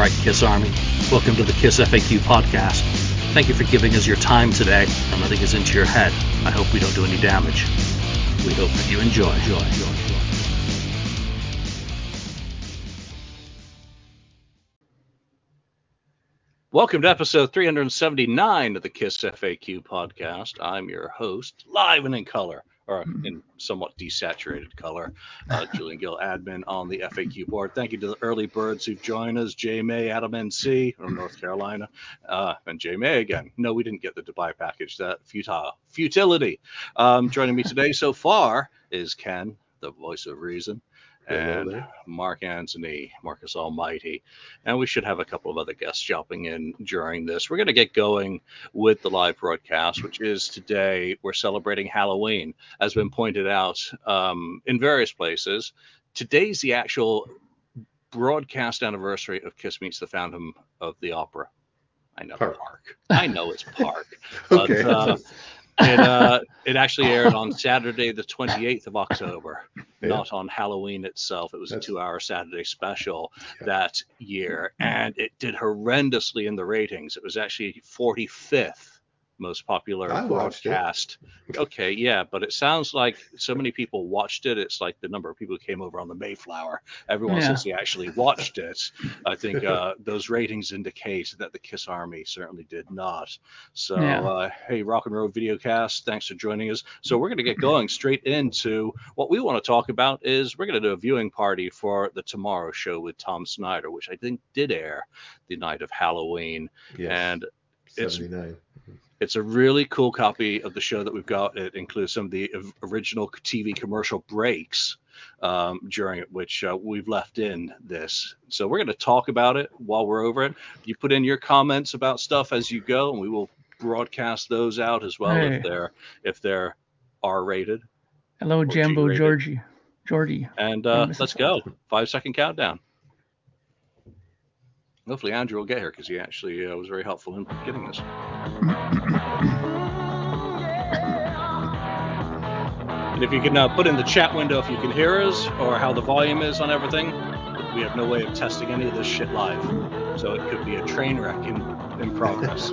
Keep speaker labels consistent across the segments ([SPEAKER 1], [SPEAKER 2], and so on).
[SPEAKER 1] right, Kiss Army. Welcome to the Kiss FAQ podcast. Thank you for giving us your time today and letting us into your head. I hope we don't do any damage. We hope that you enjoy. enjoy, enjoy, enjoy. Welcome to episode 379 of the Kiss FAQ podcast. I'm your host, live and in color, or in somewhat desaturated color, uh, Julian Gill, admin on the FAQ board. Thank you to the early birds who've joined us, J May, Adam NC from North Carolina, uh, and J May again. No, we didn't get the Dubai package. That futile futility. Um, joining me today so far is Ken, the voice of reason and Mark Anthony, Marcus Almighty. And we should have a couple of other guests jumping in during this. We're going to get going with the live broadcast, which is today. We're celebrating Halloween, as been pointed out um, in various places. Today's the actual broadcast anniversary of Kiss Meets the Phantom of the Opera. I know Park. Park. I know it's Park. okay. But, uh, it uh, it actually aired on Saturday, the 28th of October, yeah. not on Halloween itself. It was That's... a two-hour Saturday special yeah. that year, and it did horrendously in the ratings. It was actually 45th most popular I broadcast. Okay, yeah, but it sounds like so many people watched it. It's like the number of people who came over on the Mayflower. Everyone yeah. says he actually watched it. I think uh, those ratings indicate that the Kiss Army certainly did not. So, yeah. uh, hey, Rock and Roll Videocast, thanks for joining us. So we're going to get going straight into what we want to talk about. Is we're going to do a viewing party for the Tomorrow Show with Tom Snyder, which I think did air the night of Halloween, yes. and 79. It's a really cool copy of the show that we've got. It includes some of the original TV commercial breaks um, during it, which uh, we've left in this. So we're going to talk about it while we're over it. You put in your comments about stuff as you go, and we will broadcast those out as well hey. if they're if they're R rated.
[SPEAKER 2] Hello, Jambo G-rated. Georgie. Georgie.
[SPEAKER 1] And uh, let's go. Five second countdown. Hopefully Andrew will get here because he actually uh, was very helpful in getting this. And if you can uh, put in the chat window if you can hear us or how the volume is on everything, we have no way of testing any of this shit live. So it could be a train wreck in, in progress.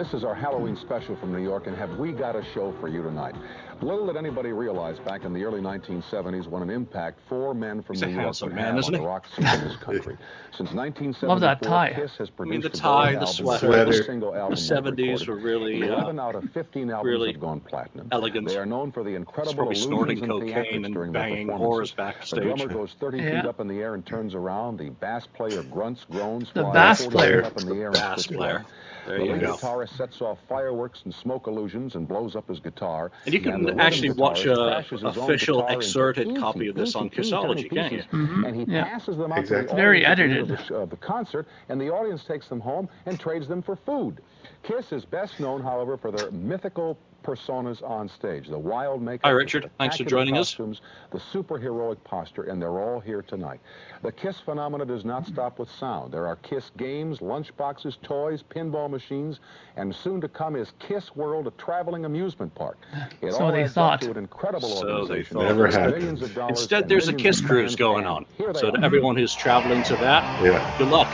[SPEAKER 3] This is our Halloween special from New York, and have we got a show for you tonight? Little did anybody realize back in the early 1970s what an impact four men from
[SPEAKER 1] He's
[SPEAKER 3] New York
[SPEAKER 1] would have
[SPEAKER 3] on the rock scene in this country. Since 1974,
[SPEAKER 2] Love that tie.
[SPEAKER 3] Kiss has produced
[SPEAKER 1] I mean, the tie, the sweater, the, single album the 70s were really,
[SPEAKER 3] uh, 11 out of 15 albums
[SPEAKER 1] really
[SPEAKER 3] have gone platinum.
[SPEAKER 1] Elegant.
[SPEAKER 3] They are known for the incredible
[SPEAKER 1] snorting
[SPEAKER 3] cocaine
[SPEAKER 1] and
[SPEAKER 3] during
[SPEAKER 1] banging
[SPEAKER 3] horrors
[SPEAKER 1] backstage.
[SPEAKER 3] The drummer goes 30 yeah. feet up in the air and turns around. The bass player grunts, groans,
[SPEAKER 2] the bass player.
[SPEAKER 3] up in the air.
[SPEAKER 1] The Bass player. There
[SPEAKER 3] the
[SPEAKER 1] you
[SPEAKER 3] lead
[SPEAKER 1] go.
[SPEAKER 3] guitarist sets off fireworks and smoke illusions and blows up his guitar.
[SPEAKER 1] And you can
[SPEAKER 3] and
[SPEAKER 1] actually watch a official excerpted copy of this on Kissology, can't you?
[SPEAKER 3] Mm-hmm. And he
[SPEAKER 2] yeah.
[SPEAKER 3] passes them out
[SPEAKER 2] exactly.
[SPEAKER 3] to the
[SPEAKER 2] Very edited.
[SPEAKER 3] Of the, uh, the concert, and the audience takes them home and trades them for food. Kiss is best known, however, for their mythical personas on stage. The wild makeup.
[SPEAKER 1] Hi, Richard. Thanks for joining
[SPEAKER 3] costumes, us. The superheroic posture, and they're all here tonight. The Kiss phenomena does not stop with sound. There are Kiss games, lunchboxes, toys, pinball machines, and soon to come is Kiss World, a traveling amusement park. It
[SPEAKER 2] so
[SPEAKER 3] all
[SPEAKER 2] they
[SPEAKER 3] adds
[SPEAKER 2] thought.
[SPEAKER 3] Up to an incredible
[SPEAKER 1] so
[SPEAKER 3] organization.
[SPEAKER 1] They
[SPEAKER 4] Never
[SPEAKER 3] happened.
[SPEAKER 1] Instead, there's a Kiss cruise going on. So to everyone who's traveling to that,
[SPEAKER 4] yeah.
[SPEAKER 1] good luck.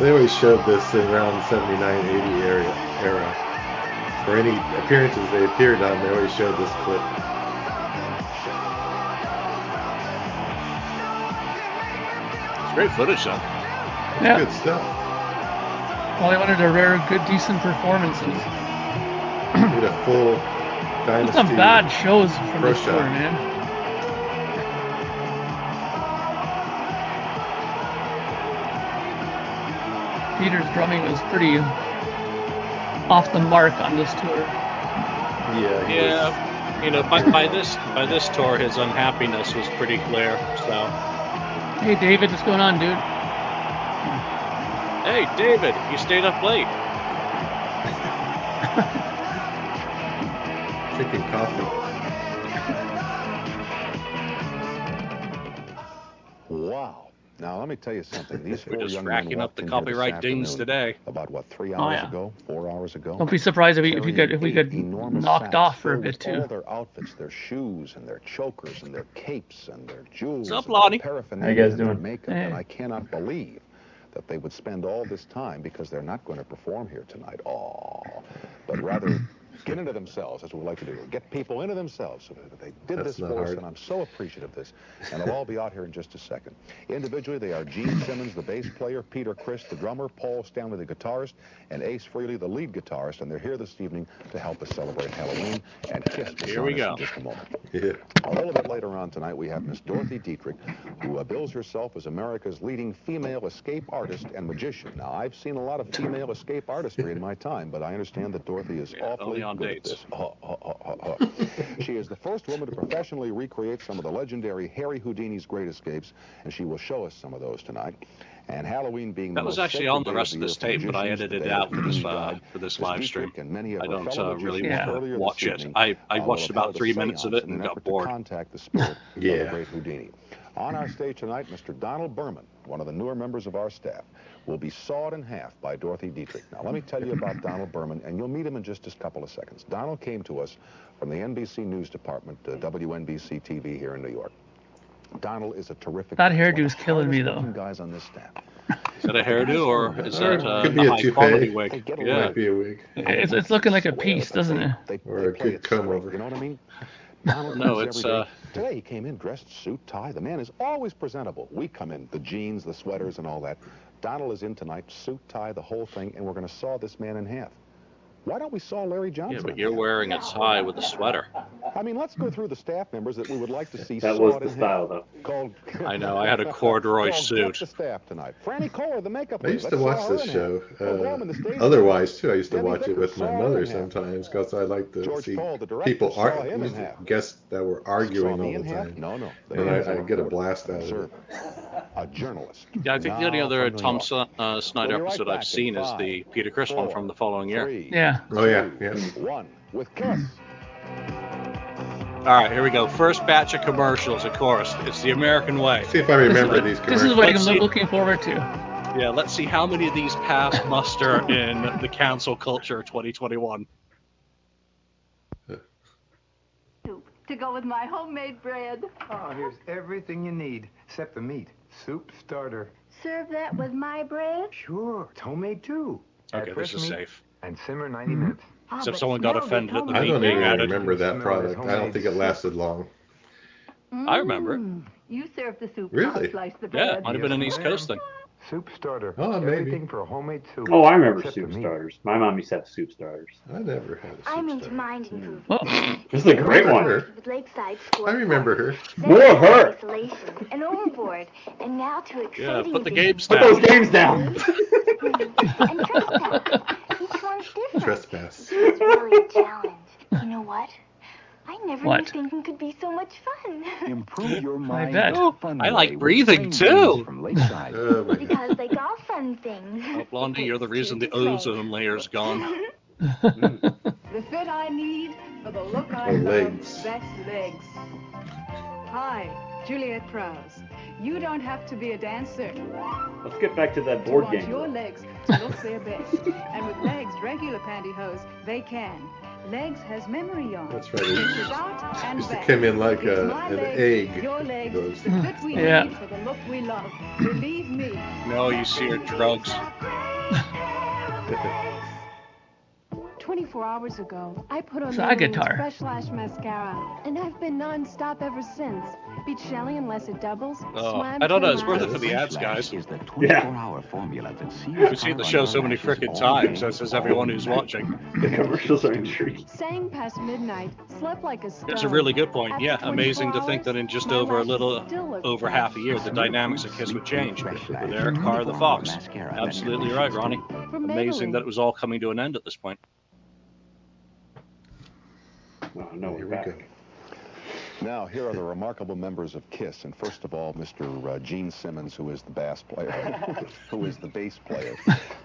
[SPEAKER 4] They always showed this in around 79, 80 area, era. For any appearances they appeared on, they always showed this clip.
[SPEAKER 1] It's great footage, though.
[SPEAKER 4] Yeah. good stuff.
[SPEAKER 2] Well, they wanted to rare good, decent performances.
[SPEAKER 4] Did a full dynasty.
[SPEAKER 2] Some bad shows from this tour, man. Peter's drumming was pretty off the mark on this tour.
[SPEAKER 4] Yeah.
[SPEAKER 1] Yeah. You know, by, by this by this tour, his unhappiness was pretty clear. So.
[SPEAKER 2] Hey, David, what's going on, dude?
[SPEAKER 1] Hey, David, you stayed up late.
[SPEAKER 3] Tell you something. These
[SPEAKER 1] We're just
[SPEAKER 3] young
[SPEAKER 1] racking
[SPEAKER 3] men
[SPEAKER 1] up the
[SPEAKER 3] in here this
[SPEAKER 1] copyright dings today.
[SPEAKER 3] About what, three
[SPEAKER 2] oh,
[SPEAKER 3] hours
[SPEAKER 2] yeah.
[SPEAKER 3] ago, four hours ago?
[SPEAKER 2] Don't be surprised if we if we could if we
[SPEAKER 3] carrying
[SPEAKER 2] could
[SPEAKER 3] eight enormous
[SPEAKER 2] knocked off for a bit too.
[SPEAKER 3] All their outfits, their shoes and their chokers and their capes and their jewels.
[SPEAKER 1] What's up,
[SPEAKER 3] and their
[SPEAKER 1] Lonnie?
[SPEAKER 3] Paraphernalia
[SPEAKER 5] How you guys
[SPEAKER 3] and their
[SPEAKER 5] doing?
[SPEAKER 3] makeup,
[SPEAKER 2] Hey.
[SPEAKER 3] and I cannot believe that they would spend all this time because they're not going to perform here tonight. Oh, but rather get into themselves, as we like to do. Get people into themselves. So that They did
[SPEAKER 4] That's
[SPEAKER 3] this for us, and I'm so appreciative of this. And they'll all be out here in just a second. Individually, they are Gene Simmons, the bass player, Peter Criss, the drummer, Paul Stanley, the guitarist, and Ace Frehley, the lead guitarist. And they're here this evening to help us celebrate Halloween. And Kiss will
[SPEAKER 1] Here we go.
[SPEAKER 3] in just a moment.
[SPEAKER 4] Yeah.
[SPEAKER 3] A little bit later on tonight, we have Miss Dorothy Dietrich, who uh, bills herself as America's leading female escape artist and magician. Now, I've seen a lot of female escape artistry in my time, but I understand that Dorothy is
[SPEAKER 1] Yeah,
[SPEAKER 3] awfully
[SPEAKER 1] only on
[SPEAKER 3] good
[SPEAKER 1] dates.
[SPEAKER 3] at this. She is the first woman to professionally recreate some of the legendary Harry Houdini's great escapes, and she will show us some of those tonight. And Halloween being
[SPEAKER 1] That
[SPEAKER 3] the
[SPEAKER 1] was
[SPEAKER 3] most
[SPEAKER 1] actually on the
[SPEAKER 3] day
[SPEAKER 1] rest
[SPEAKER 3] the
[SPEAKER 1] of this tape, but I edited it out for this uh, for this live stream.
[SPEAKER 3] and many of
[SPEAKER 1] I don't uh, really
[SPEAKER 3] magicians
[SPEAKER 1] want to watch it.
[SPEAKER 3] evening,
[SPEAKER 1] I, I watched about three minutes of it and got bored.
[SPEAKER 3] contact the spirit of the great Houdini. On our stage tonight, Mr. Donald Berman, one of the newer members of our staff, will be sawed in half by Dorothy Dietrich. Now, let me tell you about Donald Berman, and you'll meet him in just a couple of seconds. Donald came to us from the NBC News Department, uh, WNBC TV here in New York. Donald is a terrific.
[SPEAKER 2] That
[SPEAKER 3] guy. He's one of
[SPEAKER 2] hairdo's killing me, though.
[SPEAKER 3] Guys on this staff.
[SPEAKER 1] Is that a hairdo or is that uh,
[SPEAKER 4] could be
[SPEAKER 1] a
[SPEAKER 4] a
[SPEAKER 1] high
[SPEAKER 4] toupee.
[SPEAKER 1] quality wig?
[SPEAKER 3] get
[SPEAKER 1] Yeah.
[SPEAKER 4] Might be a wig.
[SPEAKER 2] It's it's looking like a piece, doesn't it?
[SPEAKER 3] They,
[SPEAKER 4] Or
[SPEAKER 3] they
[SPEAKER 4] a
[SPEAKER 3] play
[SPEAKER 4] good
[SPEAKER 3] it straight,
[SPEAKER 4] comb-over.
[SPEAKER 3] You know what I mean? Donald
[SPEAKER 1] No, it's, uh,
[SPEAKER 3] Today he came in dressed suit, tie. The man is always presentable. We come in, the jeans, the sweaters, and all that. Donald is in tonight, suit, tie, the whole thing, and we're going to saw this man in half. Why don't we saw Larry Johnson?
[SPEAKER 1] Yeah, but you're wearing a tie with a sweater.
[SPEAKER 3] I mean, let's go through the staff members that we would like to see
[SPEAKER 5] That was the style, though.
[SPEAKER 3] Called.
[SPEAKER 1] I know, I had a corduroy
[SPEAKER 3] called
[SPEAKER 1] suit.
[SPEAKER 3] The staff tonight. Franny Kohler, the makeup
[SPEAKER 4] I
[SPEAKER 3] lady.
[SPEAKER 4] used to
[SPEAKER 3] Let's
[SPEAKER 4] watch this show.
[SPEAKER 3] half. Bill Gorman, the
[SPEAKER 4] Uh, otherwise, too, I used to
[SPEAKER 3] Debbie
[SPEAKER 4] watch it with my mother sometimes because I like to
[SPEAKER 3] George
[SPEAKER 4] see
[SPEAKER 3] Paul, the director,
[SPEAKER 4] people ar-
[SPEAKER 3] him in half.
[SPEAKER 4] guests that were arguing all the time.
[SPEAKER 3] No, no. The
[SPEAKER 4] And
[SPEAKER 3] man is
[SPEAKER 4] I,
[SPEAKER 3] a
[SPEAKER 4] I get a blast out of it.
[SPEAKER 3] a journalist.
[SPEAKER 1] Yeah, I think the only other
[SPEAKER 3] from
[SPEAKER 1] Tom
[SPEAKER 3] York.
[SPEAKER 1] Sn- uh, Snyder
[SPEAKER 3] We'll be right
[SPEAKER 1] episode I've seen is the Peter Criss one from the following year.
[SPEAKER 3] Three,
[SPEAKER 2] Yeah.
[SPEAKER 4] Oh, yeah,
[SPEAKER 3] two,
[SPEAKER 4] yeah.
[SPEAKER 3] One with Kiss.
[SPEAKER 1] All right, here we go. First batch of commercials, of course. It's the American way.
[SPEAKER 4] See if I remember these commercials.
[SPEAKER 2] This is what
[SPEAKER 1] Let's
[SPEAKER 2] I'm
[SPEAKER 1] see.
[SPEAKER 2] looking forward to.
[SPEAKER 1] Yeah, let's see how many of these pass muster in the cancel culture 2021.
[SPEAKER 6] soup to go with my homemade bread.
[SPEAKER 7] Oh, here's everything you need, except the meat. Soup starter.
[SPEAKER 6] Serve that with my bread.
[SPEAKER 7] Sure, it's homemade too.
[SPEAKER 1] Okay,
[SPEAKER 7] fresh
[SPEAKER 1] this is
[SPEAKER 7] meat
[SPEAKER 1] safe.
[SPEAKER 7] And simmer 90 minutes.
[SPEAKER 6] Ah,
[SPEAKER 1] Except
[SPEAKER 6] but
[SPEAKER 1] someone got offended at the
[SPEAKER 6] homemade
[SPEAKER 4] I don't even
[SPEAKER 1] added.
[SPEAKER 4] remember that product. I don't think it lasted long.
[SPEAKER 1] I remember.
[SPEAKER 6] Mm, You serve the soup.
[SPEAKER 4] Really?
[SPEAKER 6] I'll slice the
[SPEAKER 1] Yeah, it might have been an East Coast thing.
[SPEAKER 7] Soup starter.
[SPEAKER 4] Oh, maybe.
[SPEAKER 7] Everything for a homemade soup.
[SPEAKER 5] Oh, I remember
[SPEAKER 7] except
[SPEAKER 5] soup starters. My mom used to have soup starters.
[SPEAKER 4] I never had a soup
[SPEAKER 8] I'm into
[SPEAKER 4] starter.
[SPEAKER 8] mind improvement.
[SPEAKER 2] Well,
[SPEAKER 5] This is a great one.
[SPEAKER 4] her.
[SPEAKER 8] With Lakeside Score.
[SPEAKER 4] I remember her.
[SPEAKER 5] More of her.
[SPEAKER 8] Isolation and overboard. And now to exciting
[SPEAKER 1] Yeah, put the
[SPEAKER 8] adventures.
[SPEAKER 1] games
[SPEAKER 5] Put those games down.
[SPEAKER 8] and trespass. One's different.
[SPEAKER 4] Trespass.
[SPEAKER 8] It's really a challenge. You know what? I never
[SPEAKER 2] What?
[SPEAKER 8] knew thinking could be so much fun.
[SPEAKER 9] Improve your
[SPEAKER 2] I
[SPEAKER 9] mind
[SPEAKER 2] bet.
[SPEAKER 9] the
[SPEAKER 1] I like breathing, too.
[SPEAKER 9] From Lakeside.
[SPEAKER 4] Oh
[SPEAKER 8] because they all fun things.
[SPEAKER 1] Oh, Blondie, you're the reason the
[SPEAKER 8] cute play.
[SPEAKER 1] ozone layer's gone.
[SPEAKER 10] The fit I need for the look I
[SPEAKER 4] The
[SPEAKER 10] love.
[SPEAKER 4] legs.
[SPEAKER 10] That's legs. Hi, Juliet Prowse. You don't have to be a dancer
[SPEAKER 5] Let's get back to that board
[SPEAKER 10] want
[SPEAKER 5] game.
[SPEAKER 10] your legs to look their best. Pantyhose, they can. Legs has memory on.
[SPEAKER 4] That's right. It
[SPEAKER 10] Inches and
[SPEAKER 4] used to
[SPEAKER 10] back.
[SPEAKER 4] come in like a- an
[SPEAKER 10] legs,
[SPEAKER 4] egg.
[SPEAKER 10] Your legs,
[SPEAKER 4] Those-
[SPEAKER 10] the fit we
[SPEAKER 2] Yeah.
[SPEAKER 10] need for the look we love. Believe me.
[SPEAKER 1] No, you see her drugs.
[SPEAKER 11] 24 hours ago, I put on
[SPEAKER 2] It's a
[SPEAKER 11] Maybelline's
[SPEAKER 2] guitar.
[SPEAKER 11] Fresh Lash Mascara, and I've been non-stop ever since. Beat Shelly unless it doubles.
[SPEAKER 1] Oh, I don't know, it's worth it for the ads, guys.
[SPEAKER 9] Is the
[SPEAKER 5] Yeah.
[SPEAKER 9] 24-hour formula that seals
[SPEAKER 1] We've seen the show so many
[SPEAKER 9] freaking
[SPEAKER 1] times, as is everyone who's watching.
[SPEAKER 5] The commercials are intriguing.
[SPEAKER 11] Sang past midnight, slept like a stone.
[SPEAKER 1] It's a really good point. Yeah, amazing to think that in just over a little over half a year, the dynamics of Kiss would change. With Eric Carr, the Fox. Absolutely right, Ronnie. Amazing that it was all coming to an end at this point.
[SPEAKER 5] Well, no,
[SPEAKER 4] Here
[SPEAKER 5] we're
[SPEAKER 4] we go.
[SPEAKER 3] Now, here are the remarkable members of KISS. And first of all, Mr. Uh, Gene Simmons, who is the bass player, who is the bass player.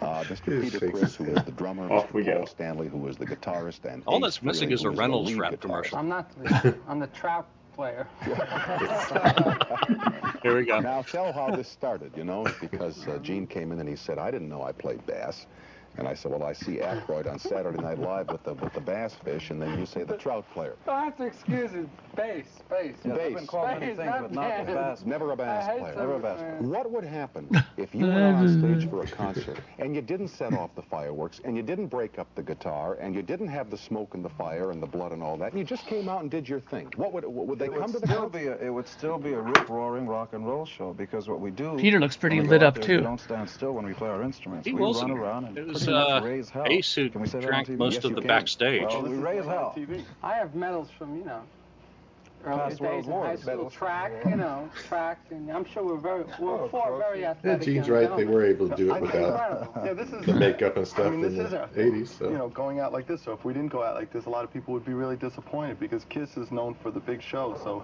[SPEAKER 3] Uh, Mr.
[SPEAKER 4] His
[SPEAKER 3] Peter
[SPEAKER 4] face
[SPEAKER 3] Criss,
[SPEAKER 4] is
[SPEAKER 3] who
[SPEAKER 4] good.
[SPEAKER 3] is the drummer.
[SPEAKER 5] Off
[SPEAKER 3] Mr.
[SPEAKER 5] we
[SPEAKER 3] Paul
[SPEAKER 5] go.
[SPEAKER 3] Stanley, who is the guitarist. And
[SPEAKER 1] All
[SPEAKER 3] Ace
[SPEAKER 1] that's missing
[SPEAKER 3] Frehley,
[SPEAKER 1] is a
[SPEAKER 3] the
[SPEAKER 1] Reynolds
[SPEAKER 3] lead
[SPEAKER 1] wrap
[SPEAKER 3] guitarist.
[SPEAKER 1] commercial.
[SPEAKER 12] I'm not the, I'm the trout player.
[SPEAKER 1] Here we go.
[SPEAKER 3] Now tell how this started, you know, because uh, Gene came in and he said, I didn't know I played bass. And I said, well, I see Aykroyd on Saturday Night Live with the with the bass fish, and then you say the trout player.
[SPEAKER 12] I have to excuse it. Bass, bass.
[SPEAKER 3] Yes, I've been called
[SPEAKER 12] many things, but not the bass.
[SPEAKER 3] Never a bass player.
[SPEAKER 12] some- Never a bass player.
[SPEAKER 3] What would happen if you went on stage for a concert and you didn't set off the fireworks and you didn't break up the guitar and you didn't have the smoke and the fire and the blood and all that and you just came out and did your thing? What would would they
[SPEAKER 13] it
[SPEAKER 3] come
[SPEAKER 13] would
[SPEAKER 3] to the
[SPEAKER 13] still
[SPEAKER 3] concert?
[SPEAKER 13] be a, it would still be a rip roaring rock and roll show because what we do
[SPEAKER 2] Peter looks pretty lit up,
[SPEAKER 13] there,
[SPEAKER 2] too.
[SPEAKER 13] We don't stand still when we play our instruments.
[SPEAKER 1] He
[SPEAKER 13] we run around and
[SPEAKER 1] It was, uh. Ace who
[SPEAKER 13] Can we say that
[SPEAKER 1] drank most
[SPEAKER 13] Yes,
[SPEAKER 1] of the
[SPEAKER 13] can.
[SPEAKER 1] backstage.
[SPEAKER 13] Well, we raise hell.
[SPEAKER 12] I have medals from, you know, early
[SPEAKER 13] Past
[SPEAKER 12] days in high
[SPEAKER 13] wars.
[SPEAKER 12] school
[SPEAKER 13] Medals
[SPEAKER 12] track, you know, track, and I'm sure we're very, we're
[SPEAKER 4] Oh,
[SPEAKER 12] four very
[SPEAKER 4] Yeah,
[SPEAKER 12] athletic
[SPEAKER 4] Gene's right. They were able to do it without.
[SPEAKER 5] Yeah, this is
[SPEAKER 4] the makeup and stuff
[SPEAKER 5] I mean, this
[SPEAKER 4] in
[SPEAKER 5] is
[SPEAKER 4] the
[SPEAKER 5] a,
[SPEAKER 4] 80s. So.
[SPEAKER 5] You know, going out like this. So if we didn't go out like this, a lot of people would be really disappointed because Kiss is known for the big show. So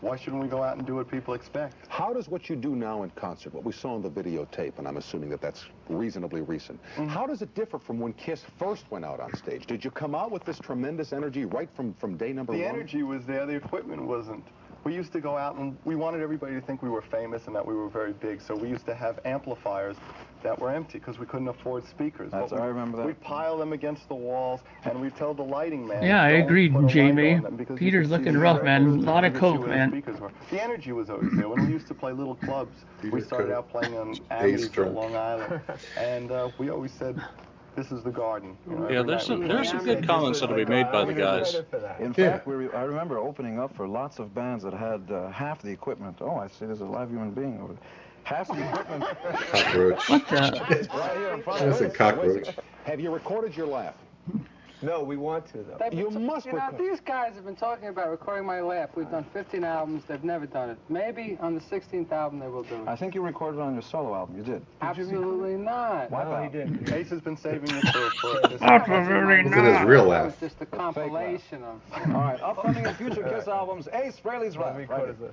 [SPEAKER 5] why shouldn't we go out and do what people expect?
[SPEAKER 3] How does what you do now in concert, what we saw on the videotape, and I'm assuming that that's reasonably recent,
[SPEAKER 5] Mm-hmm.
[SPEAKER 3] how does it differ from when Kiss first went out on stage? Did you come out with this tremendous energy right from, from day number
[SPEAKER 5] The
[SPEAKER 3] one?
[SPEAKER 5] The energy was there. The equipment wasn't. We used to go out and we wanted everybody to think we were famous and that we were very big. So we used to have amplifiers that were empty because we couldn't afford speakers.
[SPEAKER 13] That's-
[SPEAKER 5] But we,
[SPEAKER 13] I remember that.
[SPEAKER 5] We'd pile them against the walls and we'd tell the lighting man.
[SPEAKER 2] Yeah, I
[SPEAKER 5] "Don't
[SPEAKER 2] agreed,
[SPEAKER 5] put a light
[SPEAKER 2] Jamie.
[SPEAKER 5] on them," because you
[SPEAKER 2] Peter's looking rough, man.
[SPEAKER 5] records
[SPEAKER 2] Lot of
[SPEAKER 5] you could see
[SPEAKER 2] coke,
[SPEAKER 5] the
[SPEAKER 2] man.
[SPEAKER 5] The energy was always there. When we used to play little clubs, we started
[SPEAKER 4] Cook.
[SPEAKER 5] out playing on
[SPEAKER 4] Ace
[SPEAKER 5] Amityville. Long Island, and uh, we always said, "This is the garden." You know,
[SPEAKER 1] Yeah, there's some there's some good comments that'll be made by the guys.
[SPEAKER 13] In
[SPEAKER 4] Yeah.
[SPEAKER 13] fact, we re- I remember opening up for lots of bands that had uh, half the equipment. Oh, I see there's a live human being over there. Half the equipment
[SPEAKER 4] Cockroach.
[SPEAKER 2] What the?
[SPEAKER 13] right here in front of
[SPEAKER 4] That's a cockroach.
[SPEAKER 3] Have you recorded your laugh?
[SPEAKER 7] No, we want to, though.
[SPEAKER 12] They've
[SPEAKER 3] You
[SPEAKER 12] t-
[SPEAKER 3] must
[SPEAKER 12] You know,
[SPEAKER 3] record-
[SPEAKER 12] these guys have been talking about recording my laugh. We've done 15 albums. They've never done it. Maybe on the 16th album they will do it.
[SPEAKER 13] I think you recorded on your solo album. You did.
[SPEAKER 12] Absolutely not.
[SPEAKER 7] Why No, he didn't.
[SPEAKER 5] Ace has been saving this for, for this.
[SPEAKER 2] Absolutely
[SPEAKER 4] It's in his real
[SPEAKER 12] It
[SPEAKER 4] laugh.
[SPEAKER 12] was just a compilation of.
[SPEAKER 13] All right, upcoming and future Kiss albums. Ace Frehley's
[SPEAKER 7] Let
[SPEAKER 13] rap.
[SPEAKER 7] me
[SPEAKER 13] Right
[SPEAKER 7] quote
[SPEAKER 13] here.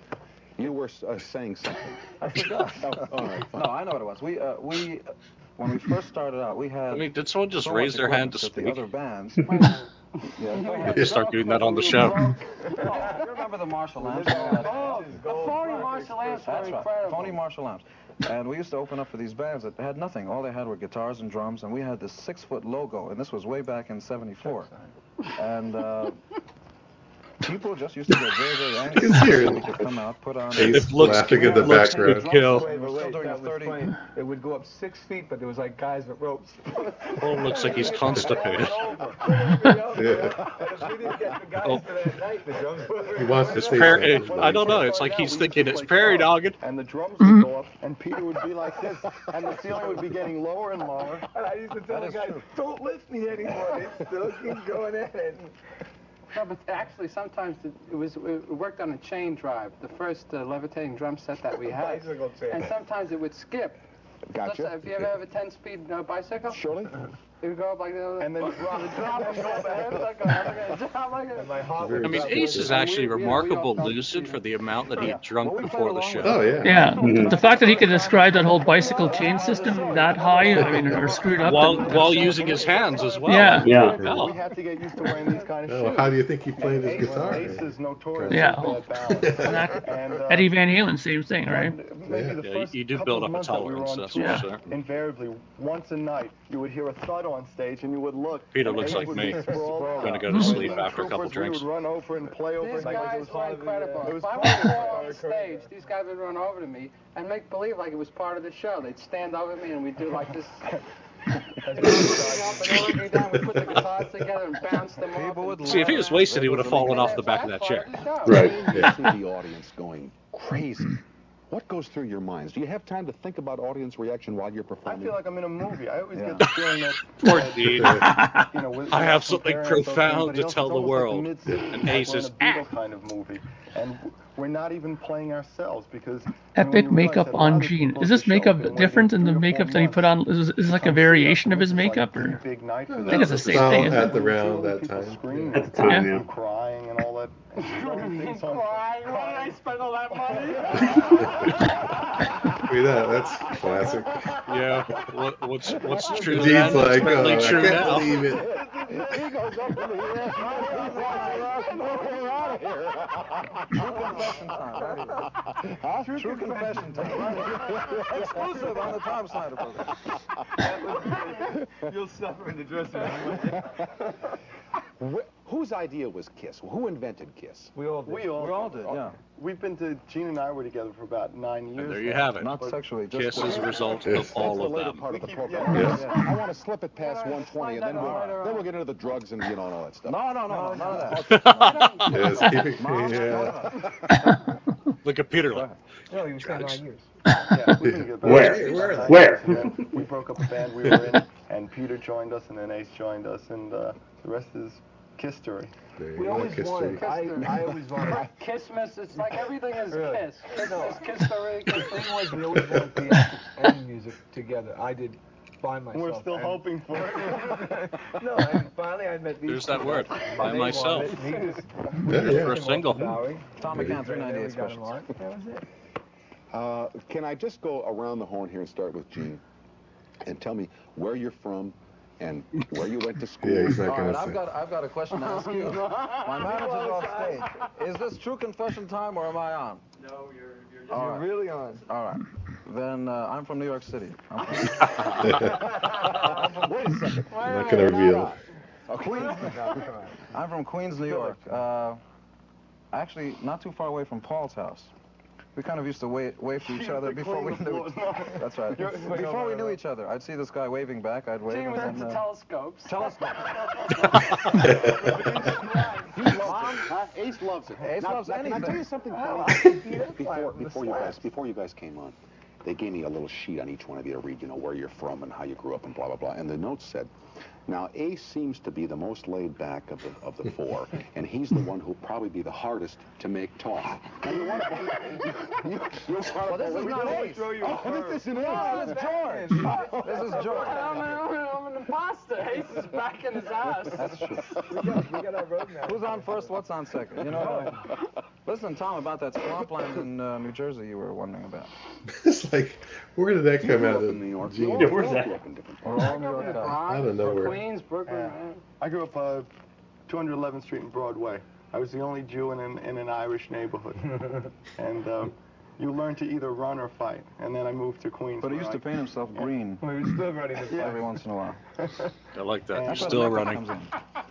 [SPEAKER 7] It.
[SPEAKER 3] You were uh, saying something.
[SPEAKER 13] I forgot.
[SPEAKER 3] Oh, all right,
[SPEAKER 13] No. I know what it was. We uh, we uh, when we first started out, we had.
[SPEAKER 1] I mean, did someone just
[SPEAKER 13] so
[SPEAKER 1] raise their hand to speak?
[SPEAKER 13] The other bands.
[SPEAKER 12] Wait a
[SPEAKER 13] yeah, go.
[SPEAKER 1] You start doing that on the show.
[SPEAKER 13] Oh, you remember the Marshall amps?
[SPEAKER 12] Oh, the phony Marshall amps
[SPEAKER 13] That's right.
[SPEAKER 12] incredible.
[SPEAKER 13] Phony Marshall amps. And we used to open up for these bands that had nothing. All they had were guitars and drums, and we had this six-foot logo, and this was way back in '74. And uh, people just used to get very, very angry.
[SPEAKER 4] can hear it.
[SPEAKER 13] We could come out, put on.
[SPEAKER 4] Ace
[SPEAKER 1] It looks-
[SPEAKER 4] laughing in the
[SPEAKER 1] looks
[SPEAKER 4] background.
[SPEAKER 1] good kill.
[SPEAKER 7] Wait,
[SPEAKER 13] We're still doing a 30.
[SPEAKER 7] It would go up six feet, but there was like guys with ropes.
[SPEAKER 1] Oh, looks like he's constipated.
[SPEAKER 7] yeah. And if we didn't get the guys
[SPEAKER 1] Oh.
[SPEAKER 7] for that night, the drums
[SPEAKER 4] He wants to
[SPEAKER 1] It's
[SPEAKER 4] say
[SPEAKER 1] I don't know. It's like he's thinking it's prairie dogging.
[SPEAKER 5] And the drums
[SPEAKER 2] Mm-hmm.
[SPEAKER 5] would go up, and Peter would be like this, and the ceiling would be getting lower and lower.
[SPEAKER 7] And I used to tell the guys, don't lift me anymore. They still keep going at it.
[SPEAKER 12] No, but actually, sometimes it, it was it worked on a chain drive, the first uh, levitating drum set that we had.
[SPEAKER 7] Bicycle chain.
[SPEAKER 12] And sometimes it would skip.
[SPEAKER 3] Gotcha.
[SPEAKER 12] Just, have you ever have a 10-speed uh, bicycle?
[SPEAKER 3] Surely?
[SPEAKER 12] It would go up like that.
[SPEAKER 5] And then
[SPEAKER 12] drop, drop and go back. Like a, like a, drop like a,
[SPEAKER 7] And my heart
[SPEAKER 1] I mean, Ace is actually
[SPEAKER 12] we- we
[SPEAKER 1] remarkable lucid for the amount that he had drunk before the show.
[SPEAKER 4] Oh, yeah.
[SPEAKER 2] Yeah, the fact that he could describe that whole bicycle chain system that high, I mean, or screwed up.
[SPEAKER 1] While
[SPEAKER 2] and-
[SPEAKER 1] while using his hands as well.
[SPEAKER 2] Yeah.
[SPEAKER 5] Yeah.
[SPEAKER 1] Hell.
[SPEAKER 5] We had to get used to wearing these kind of
[SPEAKER 4] Oh,
[SPEAKER 5] shoes.
[SPEAKER 4] how do you think he played his guitar?
[SPEAKER 5] Ace is notorious
[SPEAKER 2] Yeah.
[SPEAKER 5] for bad And, uh,
[SPEAKER 2] Eddie Van Halen, same thing, right?
[SPEAKER 4] Yeah.
[SPEAKER 1] Yeah,
[SPEAKER 5] first
[SPEAKER 1] you do build up a
[SPEAKER 5] months that we were
[SPEAKER 1] tolerance,
[SPEAKER 5] on
[SPEAKER 1] that's
[SPEAKER 5] tour,
[SPEAKER 1] for sure.
[SPEAKER 5] Invariably, once a night, you would hear a thud on stage, and you would look.
[SPEAKER 1] Peter looks like me.
[SPEAKER 5] be sprawled
[SPEAKER 1] Gonna go to sleep after a couple
[SPEAKER 5] troopers,
[SPEAKER 1] drinks.
[SPEAKER 5] We would run over and play over.
[SPEAKER 12] These
[SPEAKER 5] like it
[SPEAKER 12] guys were
[SPEAKER 5] the,
[SPEAKER 12] incredible. If I
[SPEAKER 5] part
[SPEAKER 12] would fall on stage, these guys would run over to me and make believe like it was part of the show. They'd stand over me and we'd do like this. up and they would be down. We put the guitars together and bounce them off.
[SPEAKER 13] People would
[SPEAKER 12] and-
[SPEAKER 1] See, if he was wasted, he would have fallen off the back of that chair.
[SPEAKER 12] part of the show.
[SPEAKER 4] Right. Yeah.
[SPEAKER 3] see the audience going crazy. What goes through your minds? Do you have time to think about audience reaction while you're performing?
[SPEAKER 5] I feel like I'm in a movie. I always
[SPEAKER 13] Yeah.
[SPEAKER 5] get the feeling that.
[SPEAKER 1] Poor
[SPEAKER 5] that,
[SPEAKER 1] uh,
[SPEAKER 5] You know, with-
[SPEAKER 1] I have
[SPEAKER 5] without
[SPEAKER 1] something profound to tell the
[SPEAKER 5] almost like
[SPEAKER 1] world. And
[SPEAKER 5] like
[SPEAKER 1] Ace
[SPEAKER 5] we're
[SPEAKER 1] is,
[SPEAKER 5] in a Beatle kind of movie, and we're not even playing ourselves because. I mean, when
[SPEAKER 2] Epic makeup
[SPEAKER 5] that a lot
[SPEAKER 2] on
[SPEAKER 5] of
[SPEAKER 2] Gene. Is this
[SPEAKER 5] the show have
[SPEAKER 2] makeup different than the makeup that he put on? Is, is this like a
[SPEAKER 5] come see us,
[SPEAKER 2] variation of his
[SPEAKER 5] this is like
[SPEAKER 2] makeup, or?
[SPEAKER 5] big night
[SPEAKER 2] I think it's the same thing.
[SPEAKER 4] at the round that time.
[SPEAKER 5] screaming,
[SPEAKER 4] At
[SPEAKER 6] the time, yeah.
[SPEAKER 5] crying and all that. Throwing things on-
[SPEAKER 12] Why? Why did I spend all that money?
[SPEAKER 4] me that. That's classic.
[SPEAKER 1] Yeah. What, what's what's true
[SPEAKER 4] Gene's
[SPEAKER 1] then?
[SPEAKER 4] like, uh,
[SPEAKER 1] is certainly
[SPEAKER 4] oh, I can't
[SPEAKER 1] now.
[SPEAKER 4] believe it.
[SPEAKER 3] He goes up in the air. We're out of here.
[SPEAKER 13] True confession time. Right True confession time. Exclusive on the Tom Snyder program.
[SPEAKER 7] You'll suffer in the dressing room.
[SPEAKER 3] Wh- whose idea was Kiss? Who invented Kiss?
[SPEAKER 7] We all did.
[SPEAKER 5] We all,
[SPEAKER 13] We all did, yeah.
[SPEAKER 5] We've been to, Gene and I were together for about nine years.
[SPEAKER 1] And there you
[SPEAKER 5] now.
[SPEAKER 1] have it.
[SPEAKER 13] Not sexually, just
[SPEAKER 1] Kiss is a result of
[SPEAKER 3] That's
[SPEAKER 1] all
[SPEAKER 3] the
[SPEAKER 1] of
[SPEAKER 3] later
[SPEAKER 1] them.
[SPEAKER 3] part of the program.
[SPEAKER 5] yeah.
[SPEAKER 3] I wanna- I want to slip it past 120, and then we'll, then we'll get into the drugs and you know and all that stuff.
[SPEAKER 13] No, no, no, no, none of that.
[SPEAKER 4] Yes, keep it. Yeah.
[SPEAKER 1] Look at Peter. Like,
[SPEAKER 7] No, you were saying
[SPEAKER 1] Drugs.
[SPEAKER 7] nine years.
[SPEAKER 5] Yeah, we've been together
[SPEAKER 4] Where?
[SPEAKER 5] about
[SPEAKER 4] Where?
[SPEAKER 5] nine
[SPEAKER 4] Where?
[SPEAKER 5] years, and we broke up a band we were in, and Peter joined us, and then Ace joined us, and uh, the rest is Kiss story.
[SPEAKER 4] There you
[SPEAKER 7] We always
[SPEAKER 4] Kiss
[SPEAKER 7] wanted.
[SPEAKER 4] Story.
[SPEAKER 7] I, I always wanted.
[SPEAKER 12] Kissmas, it's like everything is
[SPEAKER 7] Really?
[SPEAKER 12] kiss. Kiss,
[SPEAKER 7] No.
[SPEAKER 12] kiss, kiss story,
[SPEAKER 7] The thing was, we always wanted theatrics and music together. I did by myself.
[SPEAKER 5] We're still
[SPEAKER 7] and-
[SPEAKER 5] hoping for it.
[SPEAKER 7] no, and finally I met these.
[SPEAKER 1] There's that word, by myself.
[SPEAKER 7] wanted me to-
[SPEAKER 4] Yeah, yeah.
[SPEAKER 1] For a single.
[SPEAKER 7] the Bowery. Thom McAn,
[SPEAKER 13] 398
[SPEAKER 7] got him
[SPEAKER 13] specials.
[SPEAKER 7] on. That was it.
[SPEAKER 3] Uh, can I just go around the horn here and start with Gene? And tell me where you're from and where you went to school.
[SPEAKER 4] Yeah, he's not
[SPEAKER 13] All I've got, I've got a question to ask you. My manager's off stage. Is this true confession time or am I on?
[SPEAKER 7] No, you're you're,
[SPEAKER 13] All
[SPEAKER 7] you're
[SPEAKER 13] right.
[SPEAKER 7] really on.
[SPEAKER 13] All right. Then uh, I'm from New York City. I'm from
[SPEAKER 3] Wait a second.
[SPEAKER 4] I'm not going to reveal it.
[SPEAKER 13] Queens.
[SPEAKER 7] No, come on.
[SPEAKER 13] I'm from Queens, New York. Uh, actually, not too far away from Paul's house. We kind of used to wave, wave to each other before we knew. That's right. Before we knew each other, I'd see this guy waving back. I'd wave.
[SPEAKER 12] Gene was
[SPEAKER 13] and
[SPEAKER 12] into
[SPEAKER 13] then, uh,
[SPEAKER 12] telescopes.
[SPEAKER 13] telescope.
[SPEAKER 3] Mom, Ace loves it.
[SPEAKER 13] Ace
[SPEAKER 3] Now,
[SPEAKER 13] loves
[SPEAKER 3] now, Can I tell
[SPEAKER 13] anything.
[SPEAKER 3] you something funny?
[SPEAKER 7] he does
[SPEAKER 3] before, before you guys, before you guys came on, they gave me a little sheet on each one of you to read, you know, where you're from and how you grew up and blah blah blah. And the notes said, "Now Ace seems to be the most laid back of the of the four, and he's the one who'll probably be the hardest to make talk." Now, you want to, you, you want
[SPEAKER 13] Well, this is
[SPEAKER 3] we
[SPEAKER 13] not Ace.
[SPEAKER 3] throw you
[SPEAKER 7] Oh,
[SPEAKER 3] curve.
[SPEAKER 7] this isn't
[SPEAKER 13] No,
[SPEAKER 7] Ace.
[SPEAKER 13] this is George. This is George.
[SPEAKER 12] I'm an, I'm an, I'm an imposter. Ace is back in his ass.
[SPEAKER 13] That's true.
[SPEAKER 7] We got, we got our roadmap.
[SPEAKER 13] Who's on first? What's on second? You know. Listen, Tom, about that swampland in uh, New Jersey you were wondering about.
[SPEAKER 4] It's like, where did that come out of?
[SPEAKER 3] in New York.
[SPEAKER 4] Gene?
[SPEAKER 3] You
[SPEAKER 4] Yeah,
[SPEAKER 3] all
[SPEAKER 4] where's that?
[SPEAKER 3] up in different
[SPEAKER 13] We're all New York guys.
[SPEAKER 4] Out of nowhere.
[SPEAKER 12] Queens, Brooklyn. man.
[SPEAKER 5] I grew up uh, 211th Street and Broadway. I was the only Jew in an, in an Irish neighborhood. and um, you learn to either run or fight. And then I moved to Queens.
[SPEAKER 13] But he
[SPEAKER 5] where
[SPEAKER 13] used to paint himself green
[SPEAKER 7] We were still running this.
[SPEAKER 13] every once in a while.
[SPEAKER 1] I like that. You're still running.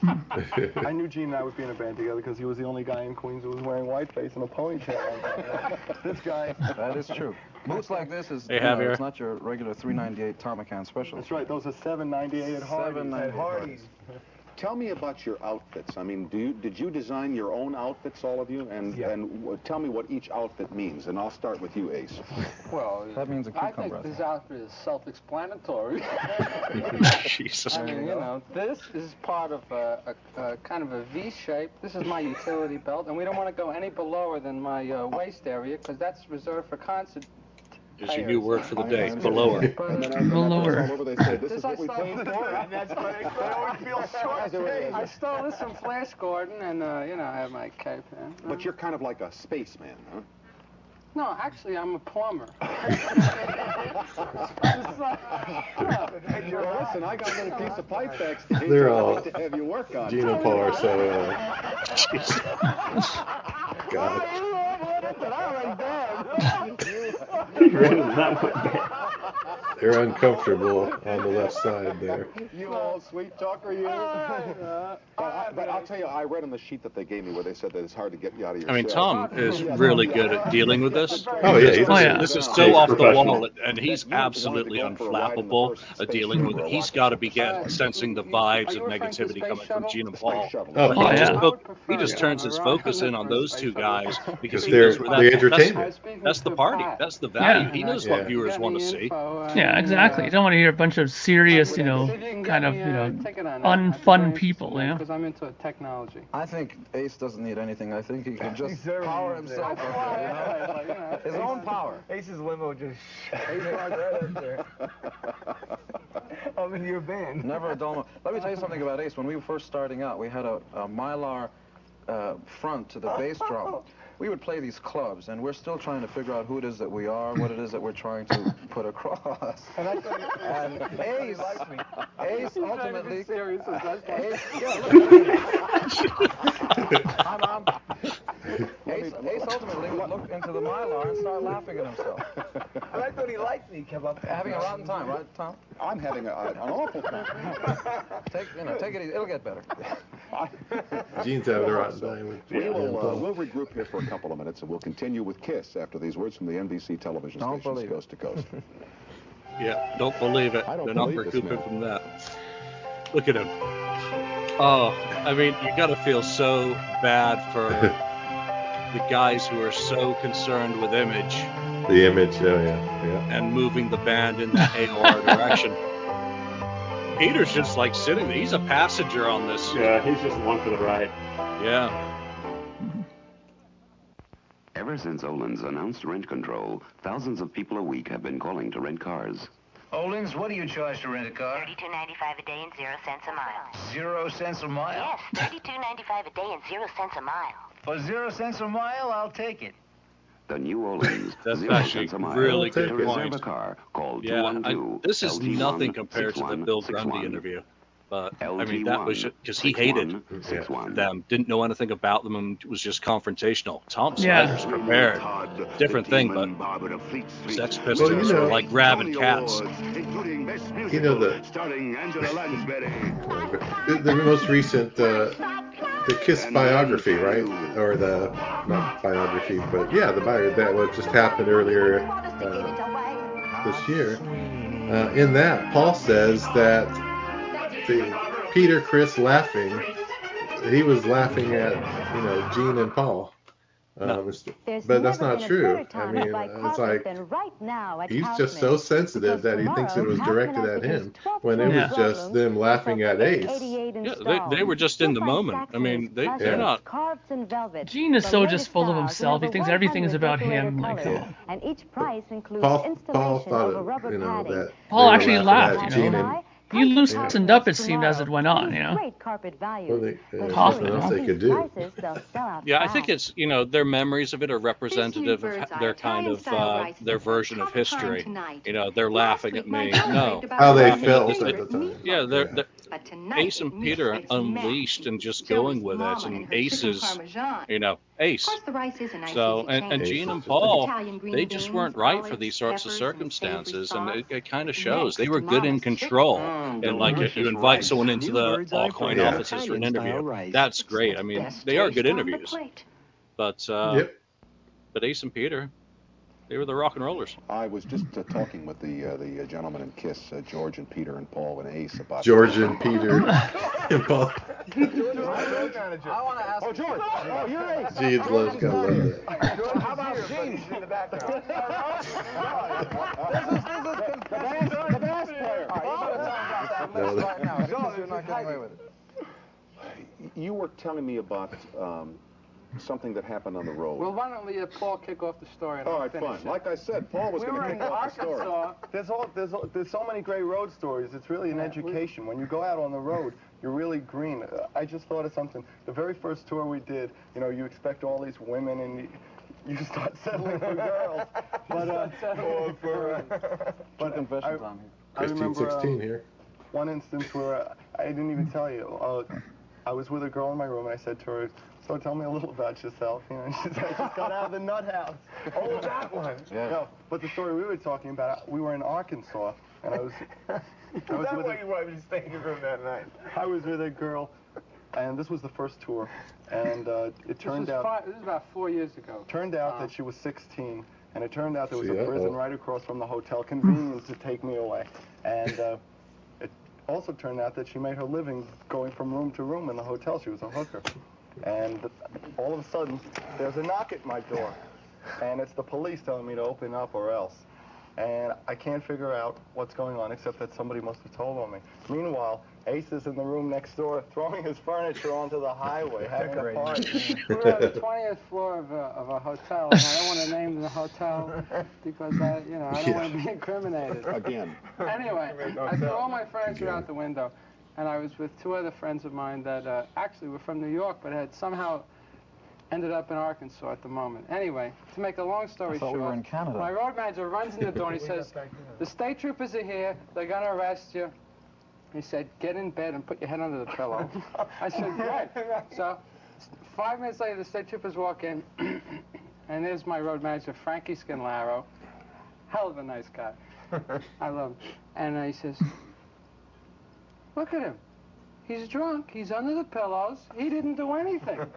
[SPEAKER 5] I knew Gene and I would be in a band together because he was the only guy in Queens who was wearing whiteface and a ponytail. this guy.
[SPEAKER 13] That is true. Boots like this is,
[SPEAKER 1] Hey,
[SPEAKER 13] you know, it's not your regular 398 Thom McAn special.
[SPEAKER 5] That's right. Those are 798 at Hardee's.
[SPEAKER 13] 798
[SPEAKER 7] At Hardee's.
[SPEAKER 3] Tell me about your outfits. I mean, do you, did you design your own outfits, all of you? And
[SPEAKER 7] Yeah.
[SPEAKER 3] and w- tell me what each outfit means. And I'll start with you, Ace.
[SPEAKER 12] Well,
[SPEAKER 13] That means a
[SPEAKER 12] I
[SPEAKER 13] cucumber, I
[SPEAKER 12] think this outfit is self-explanatory.
[SPEAKER 1] Jesus.
[SPEAKER 12] I mean, you know, this is part of a, a, a kind of a V shape. This is my utility belt, and we don't want to go any belower than my uh, waist area because that's reserved for concert.
[SPEAKER 1] Is your new word for the day.
[SPEAKER 3] I- I
[SPEAKER 1] Belower.
[SPEAKER 3] And then after that,
[SPEAKER 2] Belower.
[SPEAKER 3] all over, they say, this
[SPEAKER 12] This I saw
[SPEAKER 3] paid.
[SPEAKER 7] And that's why they always feel short
[SPEAKER 12] I stole this from Flash Gordon, and uh, you know, I have my cape here.
[SPEAKER 3] But you're kind of like a spaceman, huh?
[SPEAKER 12] No, actually, I'm a plumber.
[SPEAKER 3] Well, listen, I got a little piece of pipe backstage.
[SPEAKER 4] They're all
[SPEAKER 3] like to have you work on.
[SPEAKER 4] Gene and Paul are so. Uh, God. That would be. They're uncomfortable on the left side there.
[SPEAKER 3] You all sweet talker, you. but, I, but I'll tell you, I read on the sheet that they gave me where they said that it's hard to get you out of your
[SPEAKER 1] I mean,
[SPEAKER 3] cell.
[SPEAKER 1] Tom is really good at dealing with this.
[SPEAKER 4] Oh, yeah, he's
[SPEAKER 2] Oh, yeah.
[SPEAKER 1] This is
[SPEAKER 3] He's
[SPEAKER 1] so off the wall, and he's absolutely unflappable at dealing with it. He's got to be get, sensing the vibes of negativity coming from Gene and Paul.
[SPEAKER 4] Oh,
[SPEAKER 1] he,
[SPEAKER 2] Oh,
[SPEAKER 1] just
[SPEAKER 2] yeah.
[SPEAKER 1] fo- he just turns his focus in on those two guys because
[SPEAKER 4] Because
[SPEAKER 1] he
[SPEAKER 4] they're
[SPEAKER 1] knows where
[SPEAKER 4] the
[SPEAKER 1] that,
[SPEAKER 4] entertainment.
[SPEAKER 1] that's, that's the party. That's the value.
[SPEAKER 2] Yeah.
[SPEAKER 1] He knows
[SPEAKER 4] Yeah.
[SPEAKER 1] what viewers want to see.
[SPEAKER 2] Yeah, exactly. You don't want to hear a bunch of serious, you know, kind of, you know, unfun people, you know.
[SPEAKER 12] Because I'm into technology.
[SPEAKER 13] I think Ace doesn't need anything. I think he can just power himself up there, you know? His own power.
[SPEAKER 7] Ace's limo just Ace right up there. I'm in your band.
[SPEAKER 13] Never a dull moment. Let me tell you something about Ace. When we were first starting out, we had a, a mylar uh, front to the bass drum. we would play these clubs, and we're still trying to figure out who it is that we are, what it is that we're trying to put across.
[SPEAKER 12] And I thought
[SPEAKER 13] And Ace, Ace ultimately,
[SPEAKER 12] serious as that
[SPEAKER 13] Ace, yeah, look me. I'm, I'm, Ace, Ace ultimately would look into the mylar and start laughing at himself.
[SPEAKER 7] And I thought he liked me, kept up.
[SPEAKER 13] Having a rotten time, right, Tom?
[SPEAKER 3] I'm having a, an awful time.
[SPEAKER 13] Take, you know, take it easy. It'll get better.
[SPEAKER 4] Gene's having a rotten time with
[SPEAKER 3] We will, uh, we'll regroup here for a couple of minutes, and we'll continue with Kiss after these words from the NBC television
[SPEAKER 13] Don't
[SPEAKER 3] stations,
[SPEAKER 13] believe it.
[SPEAKER 3] coast to coast.
[SPEAKER 1] Yeah, don't believe it.
[SPEAKER 3] I don't
[SPEAKER 1] They're not
[SPEAKER 3] believe this
[SPEAKER 1] recouping
[SPEAKER 3] man.
[SPEAKER 1] from that. Look at him. Oh, I mean, you gotta feel so bad for the guys who are so concerned with image
[SPEAKER 4] The image, oh yeah, yeah.
[SPEAKER 1] and moving the band in that AOR direction. Peter's just like sitting there. He's a passenger on this.
[SPEAKER 14] Yeah, he's just one for the ride.
[SPEAKER 1] Yeah.
[SPEAKER 9] Ever since Olin's announced rent control, thousands of people a week have been calling to rent cars.
[SPEAKER 15] Olin's, what do you charge to rent a car?
[SPEAKER 8] Thirty-two ninety-five a day and zero cents a mile.
[SPEAKER 15] Zero cents a mile.
[SPEAKER 8] Yes, thirty-two ninety-five a day and zero cents a mile.
[SPEAKER 15] For zero cents a mile, I'll take it.
[SPEAKER 9] The new Orleans
[SPEAKER 1] That's
[SPEAKER 9] zero
[SPEAKER 1] actually
[SPEAKER 9] cents a mile.
[SPEAKER 1] really
[SPEAKER 9] to
[SPEAKER 1] good
[SPEAKER 9] reserve
[SPEAKER 1] point.
[SPEAKER 9] a car, call
[SPEAKER 1] Yeah, I, this is
[SPEAKER 9] LT1
[SPEAKER 1] nothing compared to the Bill Grundy interview. But I mean, that was because he hated
[SPEAKER 9] 61.
[SPEAKER 1] them, didn't know anything about them, and was just confrontational. Tom
[SPEAKER 2] Yeah.
[SPEAKER 1] Snyder's prepared. Different thing, but Sex Pistols
[SPEAKER 4] know-
[SPEAKER 1] are like rabid cats.
[SPEAKER 4] You know the the, the most recent uh, the Kiss biography, right? Or the not biography, but yeah, the bio that was just happened earlier uh, this year. Uh, in that, Paul says that the Peter Criss laughing, he was laughing at you know Gene and Paul. Um, it's- but that's not true. I mean,
[SPEAKER 16] to
[SPEAKER 4] it's like
[SPEAKER 16] right now at
[SPEAKER 4] he's just so sensitive that he thinks it was directed at him when it was just them laughing at Ace.
[SPEAKER 1] Yeah, they, they were just in the moment. I mean, they, they're not.
[SPEAKER 2] Gene is so just full of himself. He thinks everything is about him. Like,
[SPEAKER 16] And each price includes
[SPEAKER 4] Paul, Paul
[SPEAKER 16] installation
[SPEAKER 4] thought
[SPEAKER 16] of a
[SPEAKER 4] it,
[SPEAKER 16] rubber
[SPEAKER 4] you know
[SPEAKER 16] padding.
[SPEAKER 4] that
[SPEAKER 2] Paul actually laughed,
[SPEAKER 4] at
[SPEAKER 2] you
[SPEAKER 4] Gene
[SPEAKER 2] know.
[SPEAKER 4] And-
[SPEAKER 2] He loosened up, it seemed, as it went on, you know.
[SPEAKER 16] Great carpet value.
[SPEAKER 4] Well, they,
[SPEAKER 16] But
[SPEAKER 4] there's nothing else they could do.
[SPEAKER 16] prices, they'll sell out
[SPEAKER 1] Yeah, I think it's you know their memories of it are representative of
[SPEAKER 6] bird's
[SPEAKER 1] ha-
[SPEAKER 6] eye
[SPEAKER 1] their kind of uh, their version of history. You know, they're laughing at me. No,
[SPEAKER 4] How they
[SPEAKER 1] laughing
[SPEAKER 4] felt
[SPEAKER 1] at
[SPEAKER 4] at
[SPEAKER 1] the-
[SPEAKER 4] the time.
[SPEAKER 1] Yeah, they're, they're
[SPEAKER 6] But tonight
[SPEAKER 1] Ace and Peter
[SPEAKER 6] meets
[SPEAKER 1] unleashed and just
[SPEAKER 6] So
[SPEAKER 1] going with it,
[SPEAKER 6] and
[SPEAKER 1] and
[SPEAKER 6] her
[SPEAKER 1] Ace is you know Ace.
[SPEAKER 6] Of the rice is a nice
[SPEAKER 1] So and, and. Gene and Paul, they just
[SPEAKER 6] beans,
[SPEAKER 1] weren't right for these sorts of
[SPEAKER 6] peppers, and
[SPEAKER 1] circumstances, and it, it kind of shows
[SPEAKER 6] Next
[SPEAKER 1] they were good in control.
[SPEAKER 6] chicken.
[SPEAKER 1] and like if you invite someone into the
[SPEAKER 15] bird's eye
[SPEAKER 1] Aucoin
[SPEAKER 15] flavor.
[SPEAKER 1] offices for an interview, that's great. I mean, they are good
[SPEAKER 6] taste on the
[SPEAKER 1] interviews. But uh,
[SPEAKER 4] Yep.
[SPEAKER 1] but Ace and Peter, they were the rock and rollers.
[SPEAKER 3] I was just uh, talking with the uh, the uh, gentleman in Kiss, uh, George and Peter and Paul and Ace about
[SPEAKER 4] George and Peter and Paul.
[SPEAKER 13] I want to ask.
[SPEAKER 3] Oh, George! Oh, you're Ace.
[SPEAKER 4] Gene's love's gotta love that.
[SPEAKER 7] George, how about Gene? in the background.
[SPEAKER 13] This is, this is
[SPEAKER 3] The bass, the bass player.
[SPEAKER 13] All right, you better tell him about that list right now because you're not getting away with it.
[SPEAKER 3] You were telling me about um, something that happened on the road.
[SPEAKER 12] Well, why don't we let Paul kick off the story and
[SPEAKER 3] All
[SPEAKER 12] I'll
[SPEAKER 3] right, fine.
[SPEAKER 12] it.
[SPEAKER 3] Like I said, Paul was
[SPEAKER 12] we
[SPEAKER 3] going
[SPEAKER 12] were
[SPEAKER 3] to
[SPEAKER 12] in
[SPEAKER 3] kick off the story.
[SPEAKER 12] Arkansas.
[SPEAKER 5] There's all there's all, there's so many great road stories. It's really an
[SPEAKER 12] Yeah, we-
[SPEAKER 5] education. When you go out on the road, you're really green. Uh, I just thought of something. The very first tour we did, you know, you expect all these women and you, you start settling for girls. But uh, or for, uh,
[SPEAKER 13] Two
[SPEAKER 5] but
[SPEAKER 13] confessions
[SPEAKER 5] I,
[SPEAKER 13] on here.
[SPEAKER 5] I
[SPEAKER 4] Christine
[SPEAKER 5] remember
[SPEAKER 4] 16
[SPEAKER 5] um,
[SPEAKER 4] here.
[SPEAKER 5] one instance where uh, I didn't even tell you. Uh, I was with a girl in my room and I said to her, "So tell me a little about yourself." You know, and she said, "I just got out of the nut house." Oh, that one.
[SPEAKER 13] Yeah.
[SPEAKER 5] No, but the story we were talking about, we were in Arkansas, and I was. I was
[SPEAKER 7] That's
[SPEAKER 5] with
[SPEAKER 7] why
[SPEAKER 5] a-
[SPEAKER 7] you wanted me to stay in your room that night.
[SPEAKER 5] I was with a girl, and this was the first tour, and uh, it turned
[SPEAKER 12] is,
[SPEAKER 5] out
[SPEAKER 12] five, this is about four years ago.
[SPEAKER 5] turned out
[SPEAKER 12] Uh,
[SPEAKER 5] that she was 16, and it turned out there was
[SPEAKER 4] See,
[SPEAKER 5] a prison
[SPEAKER 4] uh-oh.
[SPEAKER 5] right across from the hotel, convenient to take me away, and uh, it also turned out that she made her living going from room to room in the hotel. She was a hooker, and all of a sudden there's a knock at my door, and it's the police telling me to open up or else. And I can't figure out what's going on except that somebody must have told on me. Meanwhile, Ace is in the room next door throwing his furniture onto the highway, having a party.
[SPEAKER 12] We're on the 20th floor of a, of a hotel, and I don't want to name the hotel because I, you know, I don't want to be incriminated.
[SPEAKER 3] Again.
[SPEAKER 12] Anyway, I threw all my furniture out the window, and I was with two other friends of mine that uh, actually were from New York, but had somehow ended up in Arkansas at the moment. Anyway, to make a long story
[SPEAKER 13] I thought
[SPEAKER 12] short,
[SPEAKER 13] we were in Canada.
[SPEAKER 12] my road manager runs in the door and he says, "The state troopers are here. They're gonna arrest you." He said, "Get in bed and put your head under the pillow." I said, "Great." So, five minutes later, the state troopers walk in, and there's my road manager, Frankie Scanlaro. Hell of a nice guy. I love him. And uh, he says, "Look at him. He's drunk. He's under the pillows. He didn't do anything."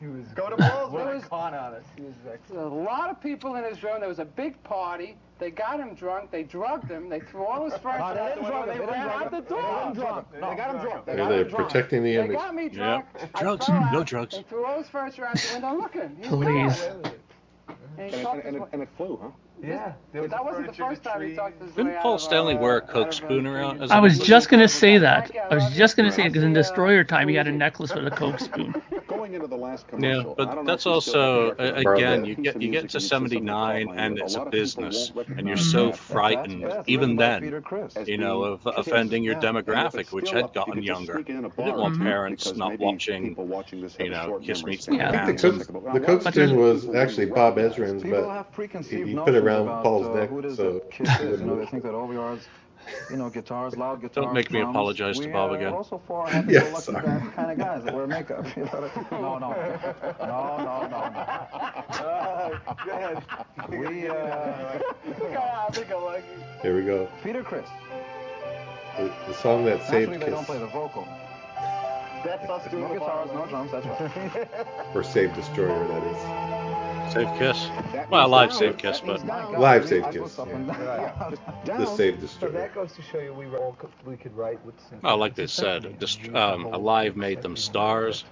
[SPEAKER 7] He was
[SPEAKER 5] Go to balls,
[SPEAKER 7] what
[SPEAKER 12] There
[SPEAKER 7] a
[SPEAKER 12] was-
[SPEAKER 7] con artist. He was like,
[SPEAKER 12] a lot of people in his room. There was a big party. They got him drunk. They drugged him. They threw all his furniture
[SPEAKER 13] No, they
[SPEAKER 12] out
[SPEAKER 13] didn't
[SPEAKER 12] the window.
[SPEAKER 13] drug him.
[SPEAKER 12] They
[SPEAKER 13] They
[SPEAKER 12] ran out
[SPEAKER 13] him.
[SPEAKER 12] the
[SPEAKER 13] They
[SPEAKER 12] door.
[SPEAKER 13] didn't drug him.
[SPEAKER 7] No,
[SPEAKER 13] They got him drunk. They
[SPEAKER 4] Are
[SPEAKER 13] got
[SPEAKER 4] they
[SPEAKER 13] him drunk.
[SPEAKER 4] protecting the
[SPEAKER 12] They
[SPEAKER 4] image?
[SPEAKER 12] got me drunk. I
[SPEAKER 1] Drugs,
[SPEAKER 12] fell
[SPEAKER 1] no drugs.
[SPEAKER 12] They threw all his furniture out the window. Look at him. He's
[SPEAKER 2] Please.
[SPEAKER 12] And he
[SPEAKER 3] And, and, and, and it flew, huh?
[SPEAKER 7] Yeah.
[SPEAKER 12] That wasn't the first time he talked his way
[SPEAKER 1] Didn't Paul Stanley wear a Coke spoon around?
[SPEAKER 12] the-
[SPEAKER 1] as
[SPEAKER 2] I
[SPEAKER 1] a
[SPEAKER 2] was just gonna say that.
[SPEAKER 12] I
[SPEAKER 2] I was just gonna say it because in
[SPEAKER 12] I'll see,
[SPEAKER 2] Destroyer time he had a necklace with a Coke spoon.
[SPEAKER 3] Going into the last
[SPEAKER 1] Yeah,
[SPEAKER 3] commercial. I
[SPEAKER 1] but
[SPEAKER 3] don't know
[SPEAKER 1] that's
[SPEAKER 3] if you still
[SPEAKER 1] also
[SPEAKER 3] have the record
[SPEAKER 1] again you get you get to
[SPEAKER 3] and you'd say something
[SPEAKER 1] 79 and it's a
[SPEAKER 3] lot of people
[SPEAKER 1] business and you're so frightened even then
[SPEAKER 13] Peter Criss.
[SPEAKER 3] as
[SPEAKER 1] you know of offending your
[SPEAKER 3] Yeah. And if
[SPEAKER 1] demographic which had gotten younger.
[SPEAKER 3] sneak
[SPEAKER 1] You didn't want parents not watching
[SPEAKER 3] people watching this
[SPEAKER 1] you know Kiss
[SPEAKER 3] memory
[SPEAKER 1] Meets.
[SPEAKER 2] Yeah.
[SPEAKER 4] I think the Coke, the Coke spoon was actually Bob Ezrin's, but
[SPEAKER 13] have
[SPEAKER 4] he put it
[SPEAKER 13] notions
[SPEAKER 4] around
[SPEAKER 13] about,
[SPEAKER 4] Paul's
[SPEAKER 13] uh,
[SPEAKER 4] neck,
[SPEAKER 13] who it is
[SPEAKER 4] so
[SPEAKER 13] that Kiss is. You know, they think that all we are is, you know, guitars, loud guitars.
[SPEAKER 1] Don't make me
[SPEAKER 13] drums.
[SPEAKER 1] apologize to
[SPEAKER 13] we,
[SPEAKER 1] Bob
[SPEAKER 13] uh,
[SPEAKER 1] again.
[SPEAKER 13] We're also four happy-go-lucky
[SPEAKER 4] sorry.
[SPEAKER 13] guys, kind of guys that wear makeup. You know, no, no, no, no, no, no.
[SPEAKER 7] Go ahead.
[SPEAKER 13] We, uh, I think I like you.
[SPEAKER 4] here we go.
[SPEAKER 13] Peter Criss.
[SPEAKER 4] The, the song that saved
[SPEAKER 13] Naturally, they
[SPEAKER 4] Kiss,
[SPEAKER 13] don't play the vocal.
[SPEAKER 5] That's us doing
[SPEAKER 13] No
[SPEAKER 5] the
[SPEAKER 13] guitars, no drums. That's right.
[SPEAKER 4] or Save Destroyer, that is.
[SPEAKER 1] Save Kiss. Well,
[SPEAKER 3] means
[SPEAKER 1] live
[SPEAKER 3] down.
[SPEAKER 1] Save Kiss, but
[SPEAKER 3] down.
[SPEAKER 4] Live
[SPEAKER 13] I
[SPEAKER 4] Save Kiss.
[SPEAKER 13] up and down.
[SPEAKER 7] Right.
[SPEAKER 4] The
[SPEAKER 3] down.
[SPEAKER 4] Save
[SPEAKER 7] So
[SPEAKER 4] Destroyer.
[SPEAKER 7] that goes to show you we were all we could write with.
[SPEAKER 1] well, like they said, dist- um, Alive made them stars,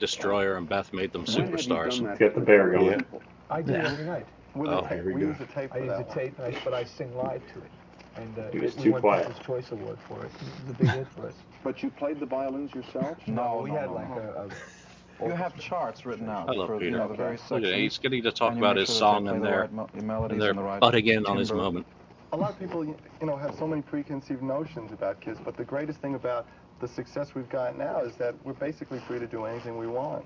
[SPEAKER 1] Destroyer and Beth made them
[SPEAKER 3] When have you
[SPEAKER 1] superstars.
[SPEAKER 3] done that?
[SPEAKER 14] Get the bear going.
[SPEAKER 4] Yeah.
[SPEAKER 7] I do
[SPEAKER 2] Yeah.
[SPEAKER 7] every night.
[SPEAKER 5] With
[SPEAKER 1] Oh,
[SPEAKER 4] here we
[SPEAKER 5] We
[SPEAKER 4] go.
[SPEAKER 5] use a tape
[SPEAKER 7] I use
[SPEAKER 5] that
[SPEAKER 7] the tape, and I, but I sing live to it. And uh,
[SPEAKER 14] He was
[SPEAKER 7] it, we
[SPEAKER 14] too
[SPEAKER 7] won
[SPEAKER 14] quiet.
[SPEAKER 7] People's Choice Award for it. It was a big hit for us.
[SPEAKER 3] But you played the violins yourself?
[SPEAKER 13] No,
[SPEAKER 7] we
[SPEAKER 13] no,
[SPEAKER 7] had
[SPEAKER 13] no,
[SPEAKER 7] like
[SPEAKER 13] no.
[SPEAKER 7] a.
[SPEAKER 13] You have charts written out
[SPEAKER 1] I love
[SPEAKER 13] for you
[SPEAKER 1] Peter.
[SPEAKER 13] know, the various
[SPEAKER 1] Look at
[SPEAKER 13] sections.
[SPEAKER 1] it, he's getting to talk about his
[SPEAKER 13] sure
[SPEAKER 1] song
[SPEAKER 13] play
[SPEAKER 1] and
[SPEAKER 13] the
[SPEAKER 1] they're
[SPEAKER 13] right mo-
[SPEAKER 1] and they're
[SPEAKER 13] the right
[SPEAKER 1] butting in on his moment.
[SPEAKER 5] A lot of people, you know, have so many preconceived notions about Kiss, but the greatest thing about the success we've got now is that we're basically free to do anything we want.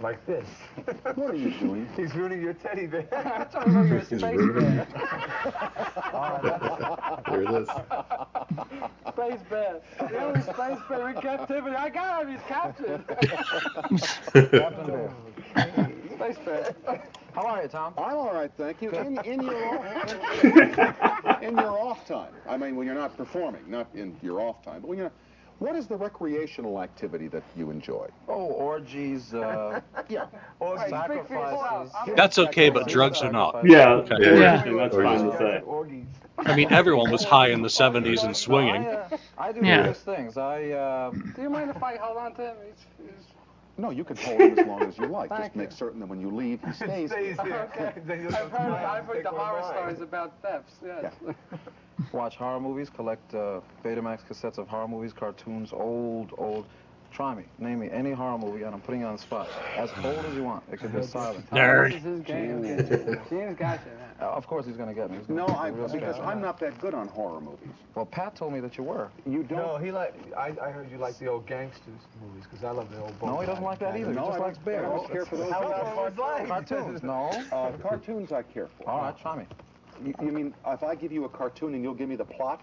[SPEAKER 7] Like this.
[SPEAKER 3] What are you doing?
[SPEAKER 7] He's ruining your teddy bear.
[SPEAKER 12] I'm trying to know
[SPEAKER 4] He's
[SPEAKER 12] space
[SPEAKER 4] ruining
[SPEAKER 12] bear.
[SPEAKER 4] There it is.
[SPEAKER 12] Space bear. The only space bear in captivity. I got him. He's captured.
[SPEAKER 13] Captain Bear.
[SPEAKER 12] space bear.
[SPEAKER 13] How are you, Tom?
[SPEAKER 3] I'm all right, thank you. In, in your off, in your off time. I mean, when you're not performing, not in your off time, but when you're. What is the recreational activity that you enjoy?
[SPEAKER 13] Oh, orgies, uh,
[SPEAKER 3] Yeah.
[SPEAKER 7] Or
[SPEAKER 13] sacrifices.
[SPEAKER 1] That's okay, but drugs are not.
[SPEAKER 14] Yeah,
[SPEAKER 1] Okay.
[SPEAKER 14] yeah.
[SPEAKER 2] Yeah.
[SPEAKER 14] that's fine to say.
[SPEAKER 7] Orgies.
[SPEAKER 1] I mean, everyone was high in the 70s and swinging.
[SPEAKER 13] I, uh, I do
[SPEAKER 2] Yeah.
[SPEAKER 13] various things. I, uh,
[SPEAKER 12] Do you mind if I hold on to him? He's, he's...
[SPEAKER 3] No, you can hold him as long as you like. Just make
[SPEAKER 12] you.
[SPEAKER 3] certain that when you leave, he stays.
[SPEAKER 7] Stays here.
[SPEAKER 12] Okay. I've heard, I've heard the horror
[SPEAKER 7] mine.
[SPEAKER 12] stories about thefts. Yes.
[SPEAKER 13] watch horror movies, collect uh, Betamax cassettes of horror movies, cartoons, old, old. Try me. Name me any horror movie, and I'm putting you on the spot. As old as you want. It could be silent.
[SPEAKER 1] Nerd.
[SPEAKER 12] This is his game. Gene's got you, man.
[SPEAKER 13] Uh, of course he's going to get me. He's gonna
[SPEAKER 3] No, I,
[SPEAKER 13] me
[SPEAKER 3] because
[SPEAKER 13] fast.
[SPEAKER 3] I'm not that good on horror movies.
[SPEAKER 13] Well, Pat told me that you were.
[SPEAKER 3] You don't.
[SPEAKER 7] No, he like. I, I heard you like the old gangsters movies because I love the old.
[SPEAKER 13] No, he doesn't like that either.
[SPEAKER 3] No,
[SPEAKER 13] he just
[SPEAKER 3] I
[SPEAKER 13] likes bears.
[SPEAKER 3] I don't care for those.
[SPEAKER 7] How about cartoons?
[SPEAKER 13] Cartoons. No.
[SPEAKER 3] Uh, cartoons I care for.
[SPEAKER 13] All right, try me.
[SPEAKER 3] You, you mean if I give you a cartoon and you'll give me the plot,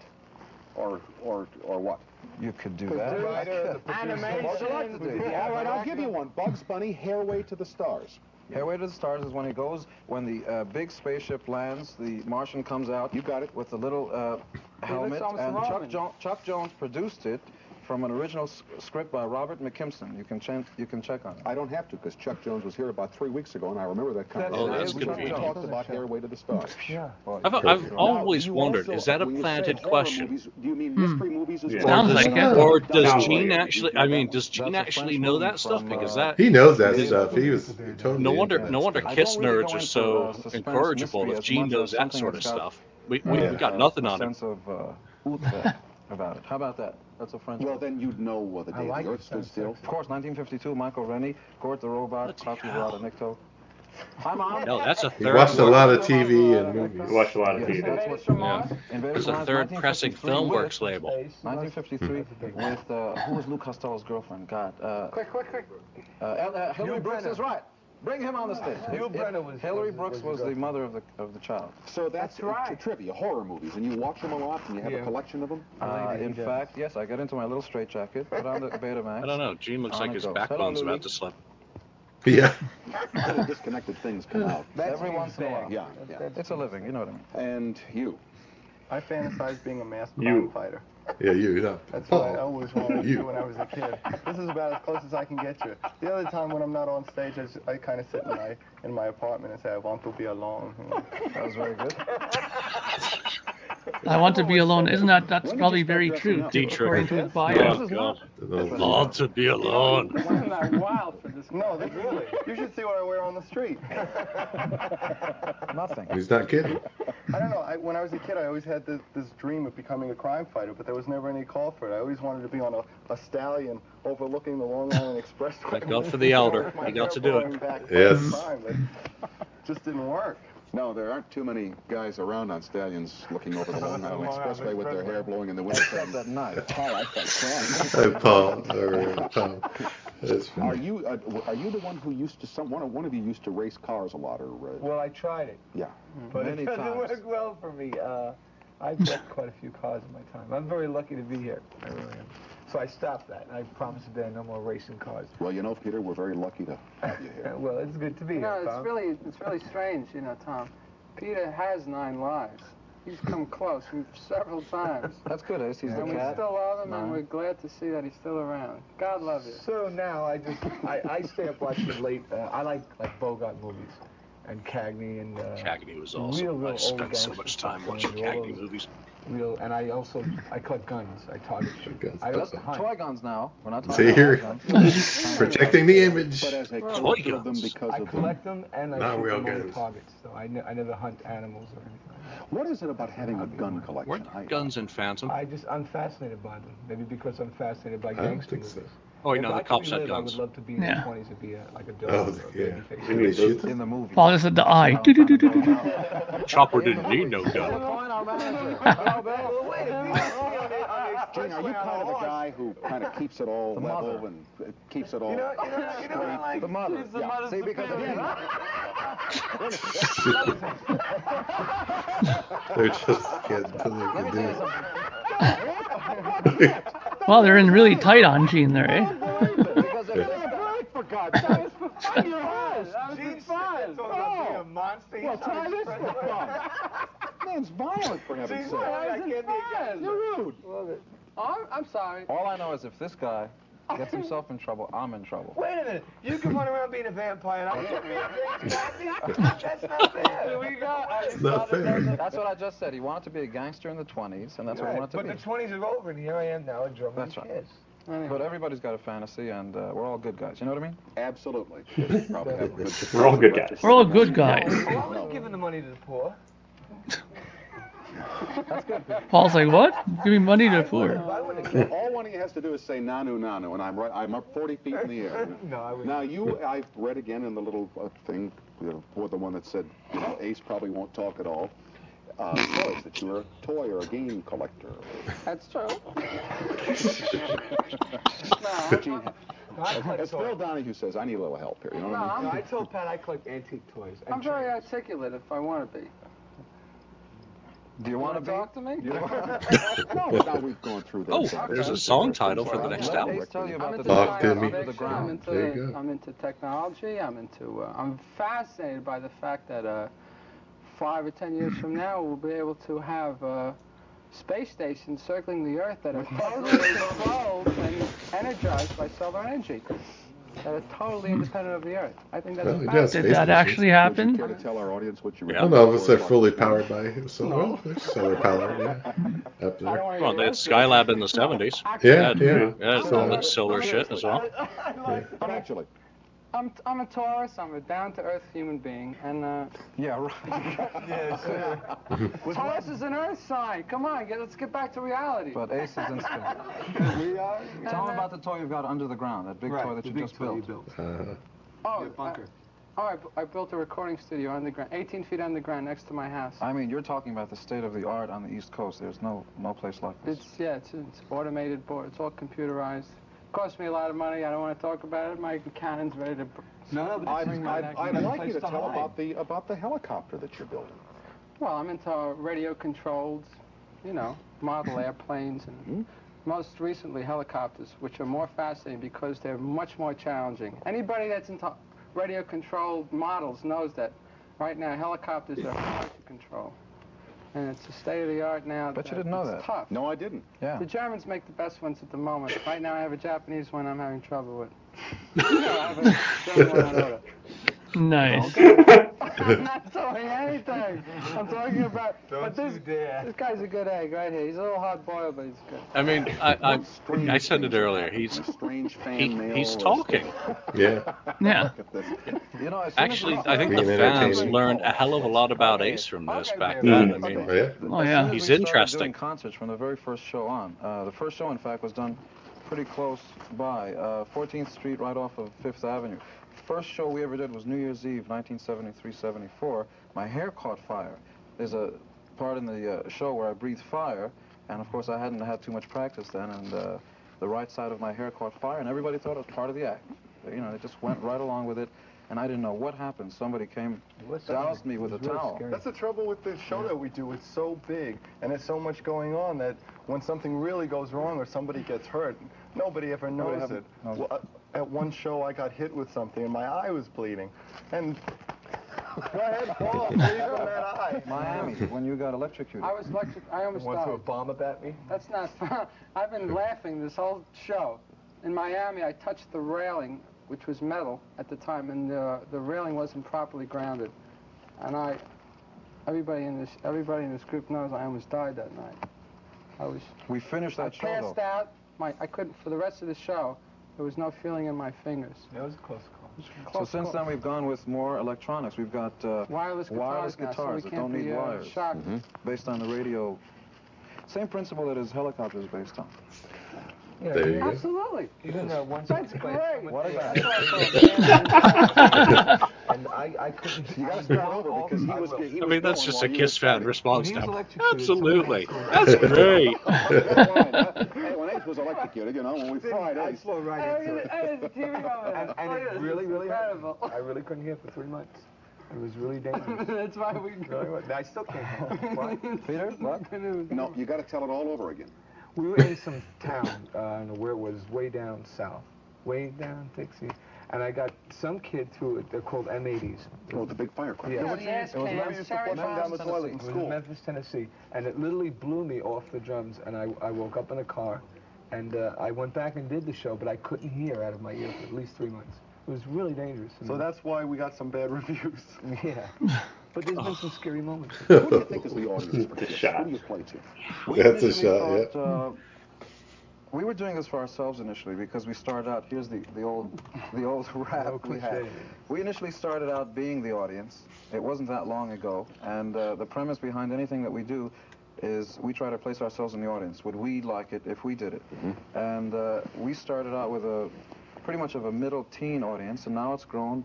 [SPEAKER 3] or or or what?
[SPEAKER 13] You could do that.
[SPEAKER 7] Writer, the.
[SPEAKER 12] Animation.
[SPEAKER 13] What would like to do?
[SPEAKER 3] All right, I'll give you one. Bugs Bunny, Hare-Way to the Stars.
[SPEAKER 13] Hare-Way to the Stars is when he goes, when the uh, big spaceship lands, the Martian comes out.
[SPEAKER 3] You got it.
[SPEAKER 13] With the little uh, helmet, and Chuck, jo- Chuck Jones produced it from an original s- script by Robert McKimson. You can ch- you can check on it.
[SPEAKER 3] I don't have to because Chuck Jones was here about three weeks ago, and I remember that conversation.
[SPEAKER 1] Oh, that's
[SPEAKER 3] We
[SPEAKER 1] convenient.
[SPEAKER 3] talked about Hare-Way to the Stars.
[SPEAKER 7] Yeah.
[SPEAKER 13] Well,
[SPEAKER 1] I've, I've always
[SPEAKER 3] Now,
[SPEAKER 1] wondered,
[SPEAKER 3] also-
[SPEAKER 1] is that a
[SPEAKER 3] when you say
[SPEAKER 1] planted question?
[SPEAKER 3] Movies, do you mean mystery movies as
[SPEAKER 14] Yeah.
[SPEAKER 3] well?
[SPEAKER 2] Sounds
[SPEAKER 1] Or does,
[SPEAKER 2] like it.
[SPEAKER 1] or does
[SPEAKER 14] Sounds
[SPEAKER 1] Gene
[SPEAKER 14] like
[SPEAKER 1] actually? I mean, does Gene actually know that stuff?
[SPEAKER 13] from,
[SPEAKER 1] Because
[SPEAKER 13] uh,
[SPEAKER 1] that
[SPEAKER 4] He knows that stuff. He was totally
[SPEAKER 1] no wonder no wonder Kiss nerds are so
[SPEAKER 13] uh,
[SPEAKER 1] incorrigible if Gene knows that sort of stuff. We, we,
[SPEAKER 13] uh,
[SPEAKER 1] we got
[SPEAKER 13] uh,
[SPEAKER 1] nothing
[SPEAKER 13] a
[SPEAKER 1] on him.
[SPEAKER 13] sense of uh, about it. How about that? That's a French
[SPEAKER 3] Well,
[SPEAKER 13] movie.
[SPEAKER 3] then you'd know what the
[SPEAKER 7] I
[SPEAKER 3] day
[SPEAKER 7] like
[SPEAKER 3] the. Earth stood
[SPEAKER 7] Sounds
[SPEAKER 3] still.
[SPEAKER 13] Of course, 1952, Michael Rennie, Gort the Robot,
[SPEAKER 1] Bloody
[SPEAKER 13] Klaus
[SPEAKER 1] hell.
[SPEAKER 13] Vibrato, Nikto. I'm.
[SPEAKER 1] No, that's a
[SPEAKER 4] He
[SPEAKER 1] third.
[SPEAKER 4] watched a lot of TV and movies.
[SPEAKER 14] Watched a lot of
[SPEAKER 13] Yes,
[SPEAKER 14] TV.
[SPEAKER 13] that's what-
[SPEAKER 1] Yeah.
[SPEAKER 13] Invaders
[SPEAKER 1] It's a third Pressing Filmworks label.
[SPEAKER 13] 1953 with uh, who was Lou Costello's girlfriend? God, uh,
[SPEAKER 12] Quick, quick, quick.
[SPEAKER 13] uh, uh, Hillary
[SPEAKER 7] Hugh
[SPEAKER 13] Brooks is right. Bring him on the stage.
[SPEAKER 7] Hugh
[SPEAKER 13] It-
[SPEAKER 7] Brenner was-
[SPEAKER 13] Hillary
[SPEAKER 7] was-
[SPEAKER 13] Brooks
[SPEAKER 7] was
[SPEAKER 13] was
[SPEAKER 7] the
[SPEAKER 13] the mother of the of the child.
[SPEAKER 3] So that's,
[SPEAKER 12] That's right.
[SPEAKER 3] trivia, horror movies, and you watch them a lot, and you have
[SPEAKER 7] Yeah.
[SPEAKER 3] a collection of them.
[SPEAKER 13] Uh,
[SPEAKER 7] Lady
[SPEAKER 13] in
[SPEAKER 7] Does.
[SPEAKER 13] fact, yes, I got into my little straitjacket, put on the Betamax.
[SPEAKER 1] I don't know. Gene looks like his
[SPEAKER 13] goes.
[SPEAKER 1] backbone's about to slip.
[SPEAKER 4] Yeah.
[SPEAKER 3] Little disconnected things come out.
[SPEAKER 7] That's
[SPEAKER 13] Every once in a while.
[SPEAKER 7] bad.
[SPEAKER 3] Yeah, yeah.
[SPEAKER 13] It's a living, you know what I mean.
[SPEAKER 3] And you.
[SPEAKER 5] I fantasize being a masked
[SPEAKER 14] You.
[SPEAKER 5] crime fighter.
[SPEAKER 4] Yeah, you. No.
[SPEAKER 5] That's what I oh. always wanted to
[SPEAKER 4] You.
[SPEAKER 5] do when I was a kid. This is about as close as I can get you. The other time when I'm not on stage, I, just, I kind of sit in my in my apartment and say, I want to be alone. you know.
[SPEAKER 13] That was very good.
[SPEAKER 2] I want to be alone. Isn't that that's probably very true,
[SPEAKER 1] Dietrich.
[SPEAKER 2] according to his bio.
[SPEAKER 1] Oh, God. Want to be alone.
[SPEAKER 12] Isn't that wild for this?
[SPEAKER 5] No, this really. You should see what I wear on the street.
[SPEAKER 13] Nothing.
[SPEAKER 4] He's not kidding.
[SPEAKER 5] I don't know. I, when I was a kid, I always had this, this dream of becoming a crime fighter, but there was never any call for it. I always wanted to be on a, a stallion overlooking the Long Island Expressway.
[SPEAKER 1] Thank God for the elder.
[SPEAKER 5] My
[SPEAKER 1] He got to do it.
[SPEAKER 4] Yes.
[SPEAKER 5] time, just didn't work.
[SPEAKER 3] No, there aren't too many guys around on stallions looking over the Long Island
[SPEAKER 7] Long
[SPEAKER 3] Expressway with their hair blowing in the wind.
[SPEAKER 13] Except at night.
[SPEAKER 3] Paul, I felt crying.
[SPEAKER 4] Uh, Paul. Or, Tom. That's
[SPEAKER 3] Are you uh, are you the one who used to some one of one of you used to race cars a lot or uh,
[SPEAKER 7] Well, I tried it,
[SPEAKER 3] yeah
[SPEAKER 7] but
[SPEAKER 13] Many
[SPEAKER 7] it doesn't
[SPEAKER 13] times.
[SPEAKER 7] work well for me. Uh, I've wrecked quite a few cars in my time. I'm very lucky to be here. I really am. So I stopped that. I promised there no more racing cars.
[SPEAKER 3] well you know Peter we're very lucky to have you here
[SPEAKER 7] well, it's good to be
[SPEAKER 12] You know,
[SPEAKER 7] here.
[SPEAKER 12] it's
[SPEAKER 7] Tom.
[SPEAKER 12] really, it's really strange, you know, Tom. Peter has nine lives. He's come close several times.
[SPEAKER 13] That's good, Ace. He's the
[SPEAKER 12] and we still love him, and we're glad to see that he's still around. God love you.
[SPEAKER 7] So now I just I, I stay up watching late. Uh, I like like Bogart movies and Cagney and uh,
[SPEAKER 1] Cagney was
[SPEAKER 7] real,
[SPEAKER 1] awesome.
[SPEAKER 7] real
[SPEAKER 1] I spent so much time watching
[SPEAKER 7] you know, all
[SPEAKER 1] Cagney movies.
[SPEAKER 7] Real, and I also I collect guns. I target shoot.
[SPEAKER 4] guns.
[SPEAKER 7] I love
[SPEAKER 13] Toy guns now. We're not talking
[SPEAKER 4] See
[SPEAKER 13] about
[SPEAKER 4] here?
[SPEAKER 13] guns.
[SPEAKER 4] Protecting the image.
[SPEAKER 3] but as a
[SPEAKER 1] Toy
[SPEAKER 3] collector of them
[SPEAKER 1] guns.
[SPEAKER 3] because
[SPEAKER 7] I
[SPEAKER 3] of
[SPEAKER 7] collect them and I
[SPEAKER 4] Not
[SPEAKER 7] shoot
[SPEAKER 4] real
[SPEAKER 7] them on
[SPEAKER 4] guns.
[SPEAKER 7] targets. So I, ne- I never hunt animals or anything.
[SPEAKER 3] what is it about having a gun collection
[SPEAKER 1] Weren't guns in Phantom?
[SPEAKER 7] I just I'm fascinated by them. Maybe because I'm fascinated by
[SPEAKER 4] I
[SPEAKER 7] gangster movies.
[SPEAKER 4] so.
[SPEAKER 1] Oh, you know, the
[SPEAKER 7] could
[SPEAKER 1] cops had
[SPEAKER 7] relive, I
[SPEAKER 1] guns.
[SPEAKER 7] would love to be in
[SPEAKER 2] Yeah.
[SPEAKER 7] the 20s and be a, like a dog
[SPEAKER 4] Oh,
[SPEAKER 7] or
[SPEAKER 4] yeah.
[SPEAKER 7] babyface.
[SPEAKER 4] When they shoot
[SPEAKER 13] In the movie.
[SPEAKER 2] Paul just at the eye. Do-do-do-do-do-do.
[SPEAKER 1] Chopper didn't need no gun.
[SPEAKER 13] Coin, our manager. Hello, Bill.
[SPEAKER 3] Gene, are you kind of the guy who kind of keeps it all
[SPEAKER 13] The
[SPEAKER 3] level
[SPEAKER 13] mother.
[SPEAKER 3] and uh, keeps it all
[SPEAKER 7] You know, you know, you know like?
[SPEAKER 13] The mother.
[SPEAKER 7] The
[SPEAKER 3] Yeah.
[SPEAKER 7] mother
[SPEAKER 13] See, because
[SPEAKER 7] superior.
[SPEAKER 4] They're just kids. Nothing they
[SPEAKER 13] Let me
[SPEAKER 4] can do.
[SPEAKER 13] something.
[SPEAKER 2] Well, they're in really tight on Gene there, eh?
[SPEAKER 13] Because if
[SPEAKER 3] for God's sake.
[SPEAKER 7] Gene's fine. Talking about being a monster.
[SPEAKER 3] Well, try this for fun. Man's violent, for heaven's
[SPEAKER 7] Gene's
[SPEAKER 3] sake.
[SPEAKER 7] fine. I can't be a gangster.
[SPEAKER 3] You're rude.
[SPEAKER 12] Love it. I'm, I'm sorry.
[SPEAKER 13] All I know is if this guy gets himself in trouble, I'm in trouble.
[SPEAKER 7] Wait a minute. You can run around being a vampire and I'm going to be a gangster. That's not fair.
[SPEAKER 12] we got. I
[SPEAKER 4] It's not fair.
[SPEAKER 13] That's what I just said. He wanted to be a gangster in the 20s, and that's what he wanted to
[SPEAKER 7] but
[SPEAKER 13] be.
[SPEAKER 7] But the 20s are over and here I am now a drummer
[SPEAKER 13] That's right.
[SPEAKER 7] Kiss.
[SPEAKER 13] But everybody's got a fantasy, and uh, we're all good guys. You know what I mean?
[SPEAKER 3] Absolutely. Probably have a good
[SPEAKER 14] We're all good guys.
[SPEAKER 2] We're all good guys.
[SPEAKER 7] I was giving the money to the poor.
[SPEAKER 2] Paul's like, what? Give me money to the poor.
[SPEAKER 7] I wouldn't have
[SPEAKER 3] All one of you has to do is say nanu nanu, and I'm right. I'm up 40 feet in the air.
[SPEAKER 7] No, I wouldn't.
[SPEAKER 3] Now you, I've read again in the little uh, thing, you know, for the one that said, you know, Ace probably won't talk at all. Uh, toys that you're a toy or a game collector.
[SPEAKER 12] That's true.
[SPEAKER 3] Gene,
[SPEAKER 7] I
[SPEAKER 3] as, Phil
[SPEAKER 7] toys.
[SPEAKER 3] Donahue says, I need a little help here. You know what I mean?
[SPEAKER 7] I told Pat I collect antique toys. and
[SPEAKER 12] I'm very
[SPEAKER 7] trinkets.
[SPEAKER 12] articulate if I want to be.
[SPEAKER 13] Do you want to
[SPEAKER 12] talk to me?
[SPEAKER 13] You know?
[SPEAKER 3] no, now we've gone through this.
[SPEAKER 1] Oh, there's a song title for the next
[SPEAKER 13] Let
[SPEAKER 1] album.
[SPEAKER 13] Tell you
[SPEAKER 12] I'm
[SPEAKER 13] about
[SPEAKER 12] into
[SPEAKER 13] the
[SPEAKER 4] Talk to me.
[SPEAKER 13] the ground.
[SPEAKER 12] I'm into,
[SPEAKER 4] There you go.
[SPEAKER 12] I'm into technology. I'm into. Uh, I'm fascinated by the fact that uh, five or ten years from now we'll be able to have uh, space stations circling the Earth that are totally controlled and energized by solar energy. That are totally hmm. independent of the Earth. I think that's
[SPEAKER 4] Well, yeah,
[SPEAKER 12] fascinating.
[SPEAKER 2] Did that actually
[SPEAKER 3] Would you
[SPEAKER 2] happen?
[SPEAKER 3] care to tell our audience what you
[SPEAKER 1] Yeah.
[SPEAKER 4] Well, no, if they're fully powered by solar, well, solar power, yeah, up there.
[SPEAKER 1] Well,
[SPEAKER 12] get
[SPEAKER 1] they had. Skylab in the 70s.
[SPEAKER 4] Yeah,
[SPEAKER 1] Yeah,
[SPEAKER 4] yeah.
[SPEAKER 1] yeah,
[SPEAKER 4] So-
[SPEAKER 1] all that solar shit as well.
[SPEAKER 3] But actually,
[SPEAKER 12] I'm, I'm a Taurus. I'm a down-to-earth human being, and uh,
[SPEAKER 13] Yeah, right.
[SPEAKER 7] Yes, sir.
[SPEAKER 12] Taurus is an Earth sign. Come on, get, let's get back to reality.
[SPEAKER 13] But Ace is instant.
[SPEAKER 7] we are.
[SPEAKER 13] Tell him about the toy you've got under the ground, that big
[SPEAKER 7] Right,
[SPEAKER 13] toy that
[SPEAKER 7] the
[SPEAKER 13] you
[SPEAKER 7] big
[SPEAKER 13] just
[SPEAKER 7] toy you
[SPEAKER 13] built.
[SPEAKER 7] built.
[SPEAKER 4] Uh,
[SPEAKER 12] oh,
[SPEAKER 7] Your bunker.
[SPEAKER 12] Oh, I, bu- I built a recording studio underground, 18 feet underground, next to my house.
[SPEAKER 13] I mean, you're talking about the state of the art on the East Coast. There's no no place like this.
[SPEAKER 12] It's yeah, it's, it's automated board. It's all computerized. Cost me a lot of money. I don't want to talk about it. My accountant's ready to.
[SPEAKER 3] No, no, I'd, I'd. I'd like you to tell
[SPEAKER 12] hide.
[SPEAKER 3] about the about the helicopter that you're building.
[SPEAKER 12] Well, I'm into radio controlled, you know, model airplanes and hmm? most recently helicopters, which are more fascinating because they're much more challenging. Anybody that's into radio controlled models knows that right now helicopters are hard to control. And it's the state of the art now.
[SPEAKER 13] Bet you didn't know
[SPEAKER 12] it's
[SPEAKER 13] that.
[SPEAKER 12] tough.
[SPEAKER 3] No, I didn't.
[SPEAKER 13] Yeah.
[SPEAKER 12] The Germans make the best ones at the moment. Right now I have a Japanese one I'm having trouble with. no, I have a German one on order.
[SPEAKER 2] Nice.
[SPEAKER 12] I'm not telling anything. I'm talking about. Don't but this, this guy's a good egg right here. He's a little hard boiled, but he's good.
[SPEAKER 1] I mean, I I, I said it earlier. He's he, he's talking.
[SPEAKER 4] Yeah.
[SPEAKER 2] Yeah.
[SPEAKER 13] You know, as soon as
[SPEAKER 1] Actually, I think the fans learned a hell of a lot about Ace from this back
[SPEAKER 4] Mm.
[SPEAKER 1] then. I mean,
[SPEAKER 4] Oh, yeah.
[SPEAKER 2] Oh
[SPEAKER 13] As
[SPEAKER 2] yeah.
[SPEAKER 1] He's
[SPEAKER 13] we started
[SPEAKER 1] interesting.
[SPEAKER 13] Doing concerts from the very first show on. Uh, the first show, in fact, was done pretty close by, uh, 14th Street, right off of Fifth Avenue. First show we ever did was New Year's Eve, 1973-74. My hair caught fire. There's a part in the uh, show where I breathe fire, and of course I hadn't had too much practice then, and uh, the right side of my hair caught fire, and everybody thought it was part of the act. You know, they just went right along with it, and I didn't know what happened. Somebody came, doused me with a towel.
[SPEAKER 5] That's the trouble with the show that we do. It's so big, and there's so much going on that when something really goes wrong or somebody gets hurt, nobody ever
[SPEAKER 13] Nobody
[SPEAKER 5] knows
[SPEAKER 13] have-
[SPEAKER 5] it.
[SPEAKER 13] knows
[SPEAKER 5] Well, uh, at one show, I got hit with something, and my eye was bleeding. And go ahead, Paul, bleed from that eye.
[SPEAKER 13] Miami, when you got electrocuted.
[SPEAKER 12] I was electrocuted. I almost
[SPEAKER 5] Want to
[SPEAKER 12] died.
[SPEAKER 5] a bomb about me?
[SPEAKER 12] That's not fun. I've been laughing this whole show. In Miami, I touched the railing, which was metal at the time, and the the railing wasn't properly grounded. And I, everybody in this everybody in this group knows I almost died that night. I was
[SPEAKER 13] We finished
[SPEAKER 12] I
[SPEAKER 13] that show,
[SPEAKER 12] passed
[SPEAKER 13] though.
[SPEAKER 12] out. My I couldn't for the rest of the show. There was no feeling in my fingers.
[SPEAKER 7] That was a close call.
[SPEAKER 13] So
[SPEAKER 12] Close
[SPEAKER 13] since
[SPEAKER 12] call.
[SPEAKER 13] then, we've gone with more electronics. We've got uh,
[SPEAKER 12] wireless guitars,
[SPEAKER 13] wireless
[SPEAKER 12] now, so we
[SPEAKER 13] that
[SPEAKER 12] can't
[SPEAKER 13] don't
[SPEAKER 12] be,
[SPEAKER 13] need
[SPEAKER 12] uh,
[SPEAKER 13] wires,
[SPEAKER 12] shocked.
[SPEAKER 13] based on the radio. Same principle that his helicopter is based on.
[SPEAKER 7] Yeah,
[SPEAKER 4] There you go.
[SPEAKER 12] Absolutely.
[SPEAKER 7] Even uh, once
[SPEAKER 12] That's
[SPEAKER 7] I
[SPEAKER 12] great.
[SPEAKER 7] with
[SPEAKER 13] What about
[SPEAKER 7] and I, I couldn't.
[SPEAKER 3] You got to start over because he was. He
[SPEAKER 1] I mean, that's just a Kiss
[SPEAKER 3] were
[SPEAKER 1] fan response
[SPEAKER 7] When
[SPEAKER 1] now. Absolutely. That's great.
[SPEAKER 3] hey, when Ace was electrocuted, you know, when we fried
[SPEAKER 7] I
[SPEAKER 3] Ace.
[SPEAKER 7] right into it.
[SPEAKER 12] Hey, the TV on.
[SPEAKER 7] And, and it really, really hurt.
[SPEAKER 12] incredible.
[SPEAKER 7] I really couldn't hear for three months. It was really dangerous.
[SPEAKER 12] That's why we
[SPEAKER 7] Really was. I still can't hear. Why?
[SPEAKER 13] Peter, what?
[SPEAKER 3] No, you got to tell it all over again.
[SPEAKER 7] We were in some town, uh, I don't know where it was, way down south, way down Dixie, and I got some kid through it. They're called M80s.
[SPEAKER 3] Oh, the big firecracker.
[SPEAKER 7] Yeah.
[SPEAKER 12] Yeah, with gas
[SPEAKER 5] It was
[SPEAKER 12] cans,
[SPEAKER 5] Memphis,
[SPEAKER 12] cherry
[SPEAKER 5] flushing down the toilet in
[SPEAKER 7] It was in. Memphis, Tennessee, and it literally blew me off the drums, and I, I woke up in a car, and uh, I went back and did the show, but I couldn't hear out of my ear for at least three months. It was really dangerous. I
[SPEAKER 5] So
[SPEAKER 7] mean,
[SPEAKER 5] that's why we got some bad reviews.
[SPEAKER 7] yeah. But there's been some scary moments.
[SPEAKER 3] Who do you think is the audience for
[SPEAKER 14] It's a
[SPEAKER 3] Kiss?
[SPEAKER 14] shot.
[SPEAKER 3] Who do you play to?
[SPEAKER 13] We
[SPEAKER 4] That's a shot,
[SPEAKER 13] thought, uh, we were doing this for ourselves initially because we started out. Here's the, the old the old rap
[SPEAKER 7] No
[SPEAKER 13] we had. We initially started out being the audience. It wasn't that long ago, and uh, the premise behind anything that we do is we try to place ourselves in the audience. Would we like it if we did it? And uh, we started out with a pretty much of a middle teen audience, and now it's grown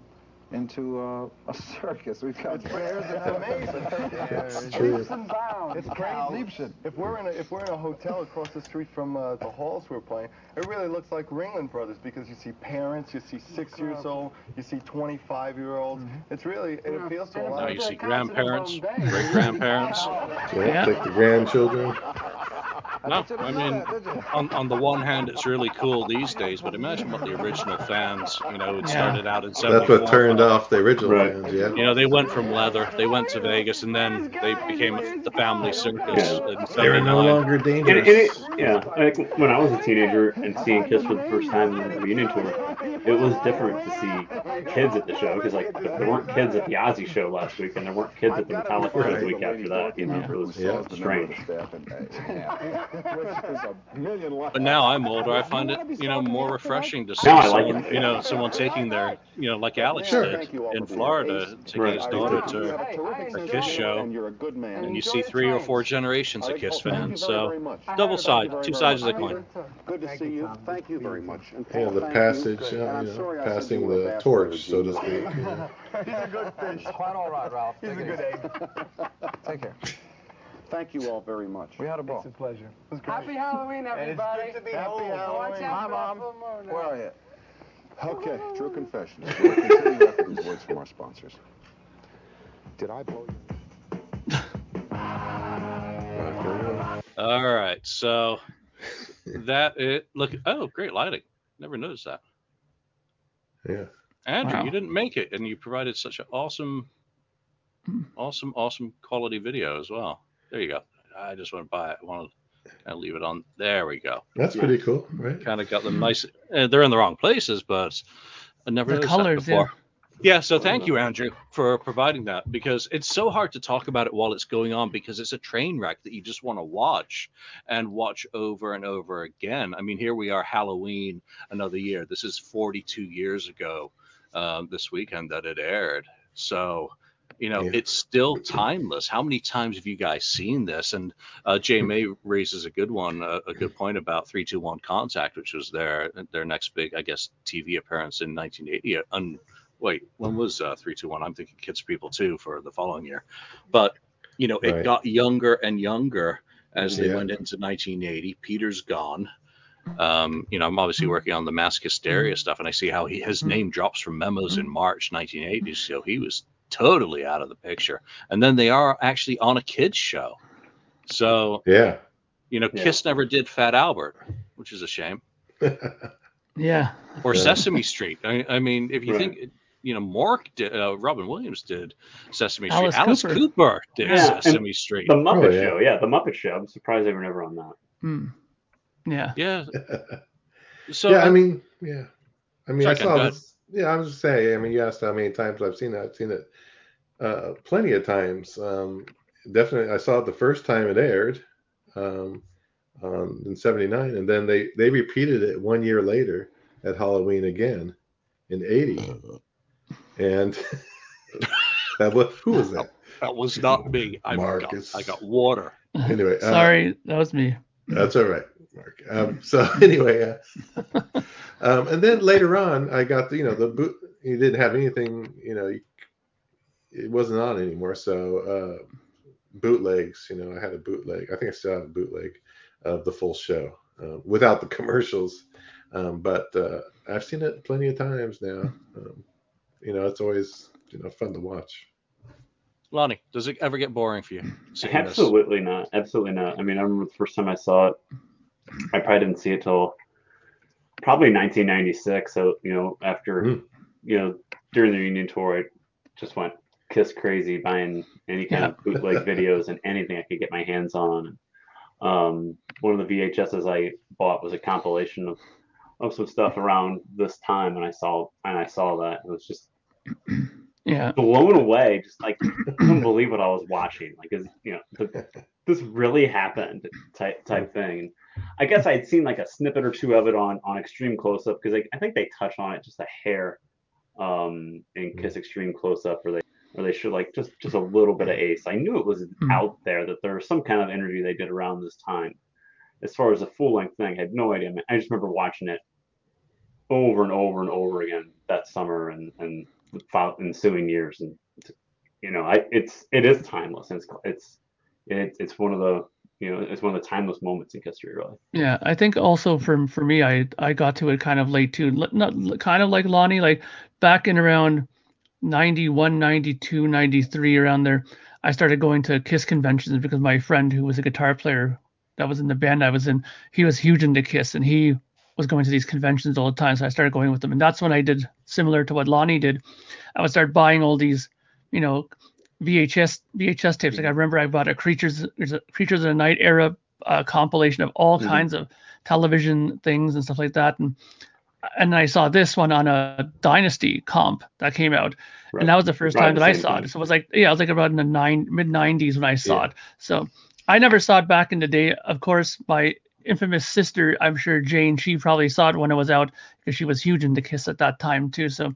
[SPEAKER 13] into uh, a circus. We've got bears and
[SPEAKER 5] It's
[SPEAKER 13] elephants.
[SPEAKER 5] Leaps and bounds. It's
[SPEAKER 13] Cows.
[SPEAKER 5] crazy. If we're in a if we're in a hotel across the street from uh, the halls we're playing, it really looks like Ringling Brothers because you see parents, you see six years old, you see 25 year olds. It's really it appeals to a lot.
[SPEAKER 1] Now you see grandparents, great grandparents.
[SPEAKER 4] Yeah, Take the grandchildren.
[SPEAKER 1] No, I mean, on, on the one hand, it's really cool these days, but imagine what the original fans, you know, it
[SPEAKER 2] Yeah.
[SPEAKER 1] started out in 74.
[SPEAKER 4] That's what turned off the original
[SPEAKER 14] Right.
[SPEAKER 4] fans, yeah.
[SPEAKER 1] You know, they went from leather, they went to Vegas, and then they became the family circus in
[SPEAKER 14] They were no longer
[SPEAKER 4] And-
[SPEAKER 14] And,
[SPEAKER 4] and
[SPEAKER 14] and it, yeah, like when I was a teenager and seeing Kiss for the first time in the reunion tour, it was different to see kids at the show because like there weren't kids at the Ozzy show last week and there weren't kids at the Metallica show the week after that. You know, it was
[SPEAKER 4] Yeah.
[SPEAKER 14] strange.
[SPEAKER 3] a million.
[SPEAKER 1] But now I'm older. I find it, you know, more refreshing to see
[SPEAKER 14] No, I like
[SPEAKER 1] someone, you know, someone taking their, you know, like Alex
[SPEAKER 3] Sure.
[SPEAKER 1] did
[SPEAKER 3] Thank you all
[SPEAKER 1] in Florida,
[SPEAKER 3] here.
[SPEAKER 1] taking
[SPEAKER 14] Right.
[SPEAKER 1] his daughter to
[SPEAKER 3] a terrific
[SPEAKER 1] a
[SPEAKER 3] sense
[SPEAKER 1] Kiss show,
[SPEAKER 3] and you're a good man.
[SPEAKER 1] and you see three or four generations of Kiss
[SPEAKER 3] thank you
[SPEAKER 1] fans. So double side, two sides of
[SPEAKER 3] much.
[SPEAKER 1] the coin.
[SPEAKER 3] Good to see you. Thank you very much. And
[SPEAKER 4] Yeah, the passage,
[SPEAKER 3] you.
[SPEAKER 4] uh, you know,
[SPEAKER 3] sorry I said
[SPEAKER 4] passing
[SPEAKER 3] you were a
[SPEAKER 4] the torch, so to speak.
[SPEAKER 7] He's a good fish. Quite all right, Ralph. He's a good egg.
[SPEAKER 13] Take care.
[SPEAKER 3] Thank you all very much.
[SPEAKER 13] We had a ball.
[SPEAKER 7] It's a pleasure.
[SPEAKER 12] Happy Halloween, everybody.
[SPEAKER 7] good to be
[SPEAKER 12] Happy
[SPEAKER 7] home.
[SPEAKER 12] Watch
[SPEAKER 7] Halloween.
[SPEAKER 12] out
[SPEAKER 7] Hi,
[SPEAKER 12] for
[SPEAKER 7] Mom.
[SPEAKER 12] that full moon.
[SPEAKER 13] Where are you?
[SPEAKER 3] Okay, true confessions. We'll continue after these words from our sponsors. Did I blow you?
[SPEAKER 1] All right, so that it look. Oh, great lighting. Never noticed that.
[SPEAKER 4] Yeah.
[SPEAKER 1] Andrew,
[SPEAKER 2] Wow.
[SPEAKER 1] you didn't make it, and you provided such an awesome, awesome, awesome quality video as well. There you go. I just went by it. I want to kind of leave it on. There we go.
[SPEAKER 4] That's pretty cool, right?
[SPEAKER 1] Kind of got them nice. Uh, they're in the wrong places, but I never
[SPEAKER 2] The colors,
[SPEAKER 1] that
[SPEAKER 2] yeah.
[SPEAKER 1] before. Yeah. so thank you, Andrew, for providing that because it's so hard to talk about it while it's going on because it's a train wreck that you just want to watch and watch over and over again. I mean, here we are, Halloween, another year. This is 42 years ago um, this weekend that it aired. So, you know,
[SPEAKER 4] Yeah.
[SPEAKER 1] it's still timeless. How many times have you guys seen this? And uh, Jay May raises a good one, a, a good point about 321 Contact, which was their their next big, I guess, TV appearance in 1980. Uh, Un, wait, when was uh, 321? I'm thinking Kids People too for the following year. But, you know, it
[SPEAKER 4] Right.
[SPEAKER 1] got younger and younger as they
[SPEAKER 4] Yeah.
[SPEAKER 1] went into 1980. Peter's gone. Um, you know, I'm obviously working on the mass hysteria stuff, and I see how he, his name drops from memos in March 1980. So he was totally out of the picture. And then they are actually on a kids show. So,
[SPEAKER 4] Yeah.
[SPEAKER 1] you know,
[SPEAKER 14] Yeah.
[SPEAKER 1] Kiss never did Fat Albert, which is a shame,
[SPEAKER 2] Yeah.
[SPEAKER 1] or
[SPEAKER 4] Yeah.
[SPEAKER 1] Sesame Street. I, I mean, if you
[SPEAKER 14] Right.
[SPEAKER 1] think, you know, Mark, did, uh, Robin Williams did Sesame
[SPEAKER 2] Alice
[SPEAKER 1] Street. Alice
[SPEAKER 2] Cooper.
[SPEAKER 1] Cooper did
[SPEAKER 14] Yeah, and
[SPEAKER 1] Sesame Street.
[SPEAKER 14] The Muppet
[SPEAKER 4] Oh, yeah.
[SPEAKER 14] Show, yeah, the Muppet Show. I'm surprised they were never on that.
[SPEAKER 2] Hmm. Yeah.
[SPEAKER 1] Yeah. So
[SPEAKER 4] yeah, I
[SPEAKER 1] I-
[SPEAKER 4] mean, yeah. I mean, I saw
[SPEAKER 1] go
[SPEAKER 4] this. Yeah, I was just saying. I mean, you asked how many times I've seen it. I've seen it uh, plenty of times. Um, definitely, I saw it the first time it aired um, um, in '79, and then they they repeated it one year later at Halloween again in '80. And that was who was that?
[SPEAKER 1] that was not me. I
[SPEAKER 4] Marcus.
[SPEAKER 1] got, I got water.
[SPEAKER 4] Anyway, uh,
[SPEAKER 2] Sorry, that was me.
[SPEAKER 4] That's all right, Mark. Um, so anyway, uh, um, and then later on, I got the, you know the boot. You didn't have anything, you know, you, it wasn't on anymore. So uh, bootlegs, you know, I had a bootleg. I think I still have a bootleg of the full show uh, without the commercials. Um, but uh, I've seen it plenty of times now. Um, you know, it's always you know fun to watch.
[SPEAKER 1] Lonnie, does it ever get boring for you? seeing this?
[SPEAKER 14] Absolutely not. Absolutely not. I mean, I remember the first time I saw it. I probably didn't see it till probably 1996. So you know, after
[SPEAKER 4] Mm.
[SPEAKER 14] you know during the reunion tour, I just went kiss crazy buying any kind of bootleg videos and anything I could get my hands on. Um, one of the VHSs I bought was a compilation of of some stuff around this time, and I saw and I saw that it was just
[SPEAKER 2] Yeah.
[SPEAKER 14] blown away. Just like couldn't believe what I was watching. Like, is you know, this really happened type type thing. I guess I had seen like a snippet or two of it on on Extreme Close Up because I think they touch on it just a hair um in Kiss Extreme Close Up where they where they show like just just a little bit of Ace. I knew it was out there that there was some kind of interview they did around this time. As far as a full length thing, I had no idea. I just remember watching it over and over and over again that summer and and the ensuing years and you know I it's it is timeless and it's it's it, it's one of the you know it's one of the timeless moments in history really
[SPEAKER 2] Yeah, I think also for for me, I I got to it kind of late too. Not kind of like Lonnie, like back in around 91, 92, 93, around there. I started going to Kiss conventions because my friend who was a guitar player that was in the band I was in, he was huge into Kiss and he was going to these conventions all the time. So I started going with them, and that's when I did similar to what Lonnie did. I would start buying all these, you know, VHS VHS tapes. Like I remember I bought a Creatures there's a Creatures of the Night era uh, compilation of all
[SPEAKER 14] Mhm.
[SPEAKER 2] kinds of television things and stuff like that, and and I saw this one on a Dynasty comp that came out,
[SPEAKER 14] Right.
[SPEAKER 2] and that was the first
[SPEAKER 14] Right,
[SPEAKER 2] time that I saw it. So it was like yeah, it was like about in the nine mid 90s when I saw
[SPEAKER 4] Yeah.
[SPEAKER 2] it. So I never saw it back in the day. Of course, my infamous sister, I'm sure Jane, she probably saw it when it was out because she was huge into Kiss at that time too. So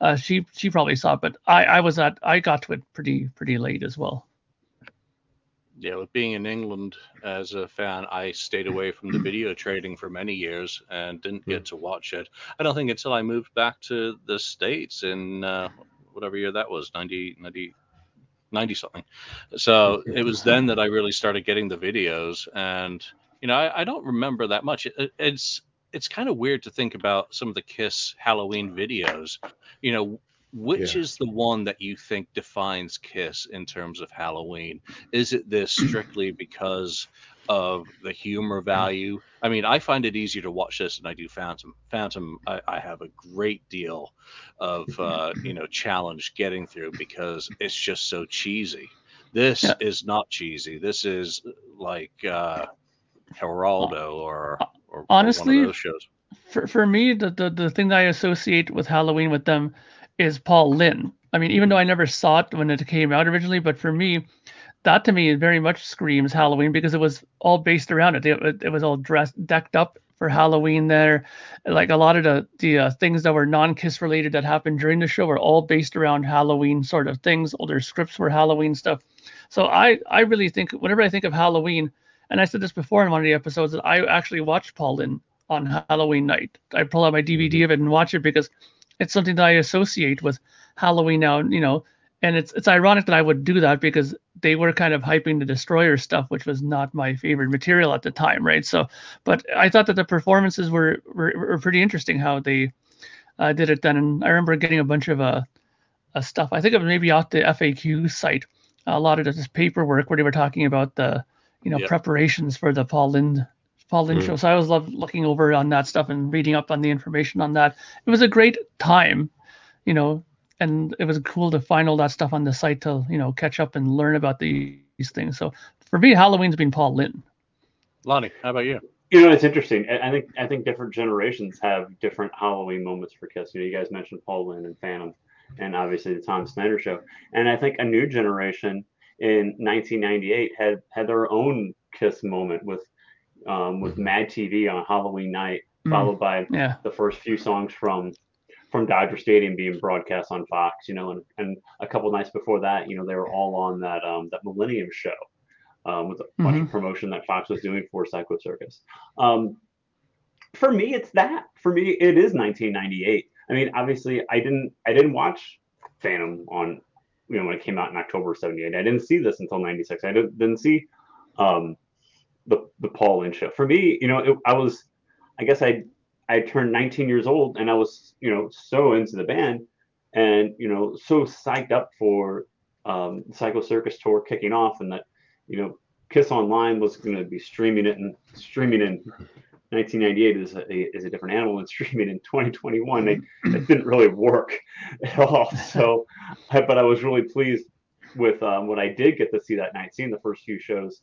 [SPEAKER 2] uh, she she probably saw it, but I I was at I got to it pretty pretty late as well.
[SPEAKER 1] Yeah, with being in England as a fan, I stayed away from the video trading for many years and didn't get to watch it. I don't think until I moved back to the States in uh, whatever year that was, 90, 90, 90 something. So it was then that I really started getting the videos. And, you know, I, I don't remember that much. It, it's, it's kind of weird to think about some of the Kiss Halloween videos. You know, which
[SPEAKER 4] Yeah.
[SPEAKER 1] is the one that you think defines Kiss in terms of Halloween? Is it this strictly because of the humor value? I mean, I find it easier to watch this than I do Phantom. Phantom, I, I have a great deal of uh, you know challenge getting through because it's just so cheesy. This
[SPEAKER 2] Yeah.
[SPEAKER 1] is not cheesy. This is like uh, Geraldo or, or or
[SPEAKER 2] Honestly,
[SPEAKER 1] of those shows.
[SPEAKER 2] for for me, the, the the thing that I associate with Halloween with them is Paul Lynde. I mean, even though I never saw it when it came out originally, but for me, that to me very much screams Halloween because it was all based around it. It, it, was all dressed, decked up for Halloween there. Like a lot of the the uh, things that were non-kiss related that happened during the show were all based around Halloween sort of things. All their scripts were Halloween stuff. So I I really think whenever I think of Halloween, and I said this before in one of the episodes that I actually watched Paul Lynde on Halloween night. I pull out my DVD of it and watch it because it's something that I associate with Halloween now, you know. And it's it's ironic that I would do that because they were kind of hyping the Destroyer stuff, which was not my favorite material at the time, right? So, but I thought that the performances were were, were pretty interesting how they uh, did it then. And I remember getting a bunch of uh, uh stuff. I think it was maybe off the FAQ site. A lot of this paperwork where they were talking about the you know
[SPEAKER 1] Yep.
[SPEAKER 2] preparations for the Paul Lynde Paul Lynde
[SPEAKER 1] Mm.
[SPEAKER 2] show. So I always loved looking over on that stuff and reading up on the information on that. It was a great time, you know, and it was cool to find all that stuff on the site to, you know, catch up and learn about these things. So for me, Halloween's been Paul Lynde.
[SPEAKER 1] Lonnie, how about you?
[SPEAKER 14] You know, it's interesting. I I think I think different generations have different Halloween moments for Kiss. You know, you guys mentioned Paul Lynde and Phantom, and obviously the Tom Snyder show. And I think a new generation in 1998 had had their own Kiss moment with um, with Mad TV on Halloween night,
[SPEAKER 2] Mm.
[SPEAKER 14] followed by
[SPEAKER 2] Yeah.
[SPEAKER 14] the first few songs from from Dodger Stadium being broadcast on Fox. You know, and, and a couple nights before that, you know, they were all on that um, that Millennium show um, with a bunch of promotion that Fox was doing for Psycho Circus. Um, for me, it's that. For me, it is 1998. I mean, obviously, I didn't I didn't watch Phantom on you know when it came out in October of '78. I didn't see this until '96. I didn't, didn't see um, the the Paul Lynde show. For me, you know, it, I was I guess I I turned 19 years old and I was you know so into the band and you know so psyched up for um, Psycho Circus tour kicking off and that you know Kiss Online was going to be streaming it and streaming in 1998 is a, is a different animal than streaming in 2021. It, it didn't really work at all. So, but I was really pleased with um, what I did get to see that night, seeing the first few shows,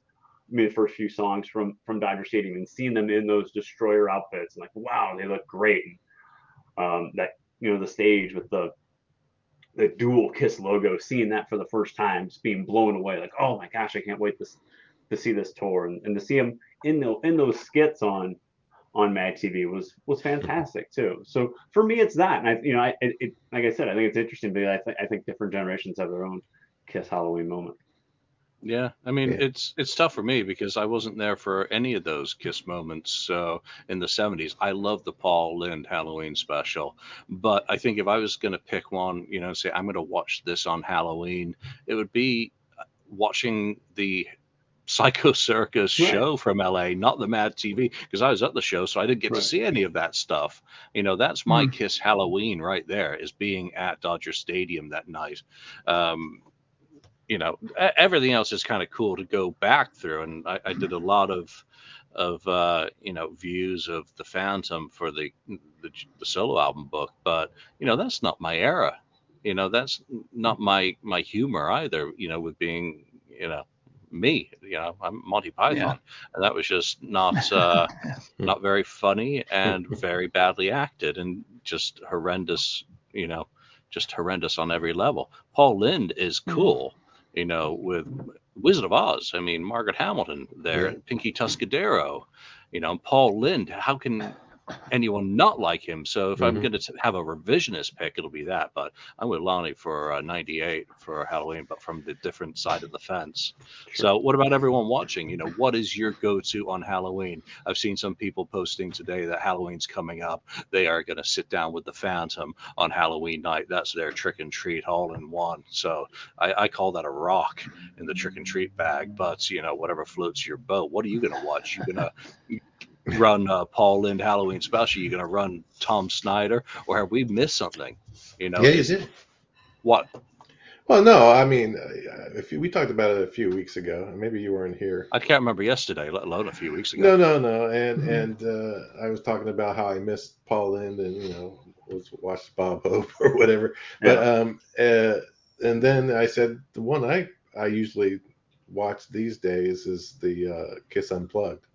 [SPEAKER 14] I mean, the first few songs from from Dodger Stadium, and seeing them in those destroyer outfits, and like, wow, they look great. And, um, that you know the stage with the the dual kiss logo, seeing that for the first time, just being blown away, like, oh my gosh, I can't wait to to see this tour and, and to see them in the in those skits on on Mad TV was was fantastic too. So for me, it's that, and I you know, I it, it like I said, I think it's interesting because I think I think different generations have their own Kiss Halloween moment.
[SPEAKER 1] Yeah, I mean
[SPEAKER 4] Yeah.
[SPEAKER 1] it's it's tough for me because I wasn't there for any of those Kiss moments. So in the '70s, I love the Paul Lynde Halloween special, but I think if I was going to pick one, you know, say I'm going to watch this on Halloween, it would be uh, watching the Psycho Circus
[SPEAKER 14] Right.
[SPEAKER 1] show from LA, not the Mad TV, because I was at the show, so I didn't get
[SPEAKER 14] Right.
[SPEAKER 1] to see any of that stuff. You know, that's my Kiss Halloween right there, is being at Dodger Stadium that night. Um, you know, e- everything else is kind of cool to go back through, and I, I did a lot of of uh, you know views of the Phantom for the, the the solo album book, but you know that's not my era. You know, that's not my my humor either. You know, with being you know me. You know, I'm Monty Python,
[SPEAKER 2] Yeah.
[SPEAKER 1] and that was just not uh, not very funny and very badly acted and just horrendous. You know, just horrendous on every level. Paul Lynde is cool. You know, with Wizard of Oz. I mean, Margaret Hamilton there. Pinky Tuscadero, you know, Paul Lynde. How can anyone not like him? So if I'm
[SPEAKER 4] Mhm.
[SPEAKER 1] going to have a revisionist pick, it'll be that. But I'm with Lonnie for uh, 98 for Halloween, but from the different side of the fence. So what about everyone watching? You know, what is your go-to on Halloween? I've seen some people posting today that Halloween's coming up. They are going to sit down with the Phantom on Halloween night. That's their trick and treat all in one. So I, I call that a rock in the trick and treat bag. But you know, whatever floats your boat. What are you going to watch? You're going to run uh, Paul Lynde Halloween special? You going to run Tom Snyder, or have we missed something? You know,
[SPEAKER 4] yeah,
[SPEAKER 1] is-
[SPEAKER 4] did.
[SPEAKER 1] what?
[SPEAKER 4] Well, no, I mean, uh, if you, we talked about it a few weeks ago. Maybe you weren't here.
[SPEAKER 1] I can't remember yesterday, let alone a few weeks ago.
[SPEAKER 4] No, no, no. And
[SPEAKER 1] Mhm.
[SPEAKER 4] and uh, I was talking about how I missed Paul Lynde and you know was watched Bob Hope or whatever.
[SPEAKER 14] Yeah.
[SPEAKER 4] But um uh, and then I said the one I I usually watch these days is the uh, Kiss Unplugged.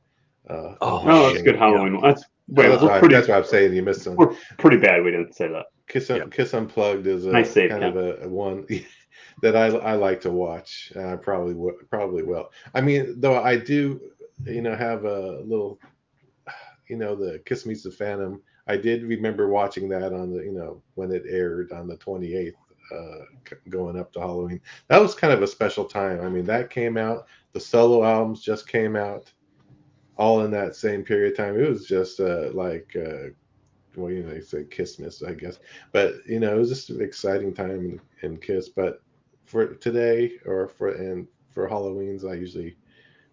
[SPEAKER 4] Uh,
[SPEAKER 1] Oh,
[SPEAKER 14] Oh, that's a good Halloween one. That's wait,
[SPEAKER 4] that's,
[SPEAKER 14] we're
[SPEAKER 4] why,
[SPEAKER 14] pretty,
[SPEAKER 4] that's why I'm saying you missed some.
[SPEAKER 14] we're pretty bad. We didn't say that.
[SPEAKER 4] Kiss Un- Kiss Unplugged is a
[SPEAKER 14] Nice save,
[SPEAKER 4] kind
[SPEAKER 14] Ken.
[SPEAKER 4] of a, a one that I I like to watch. And I probably w- probably will. I mean, though I do, you know, have a little, you know, the Kiss Meets the Phantom. I did remember watching that on the, you know, when it aired on the 28th, uh, going up to Halloween. That was kind of a special time. I mean, that came out. The solo albums just came out, all in that same period of time. It was just uh, like. Uh, well, you know, they say Kissmas, I guess. But you know, it was just an exciting time in, in Kiss. But for today or for and for Halloween's, I usually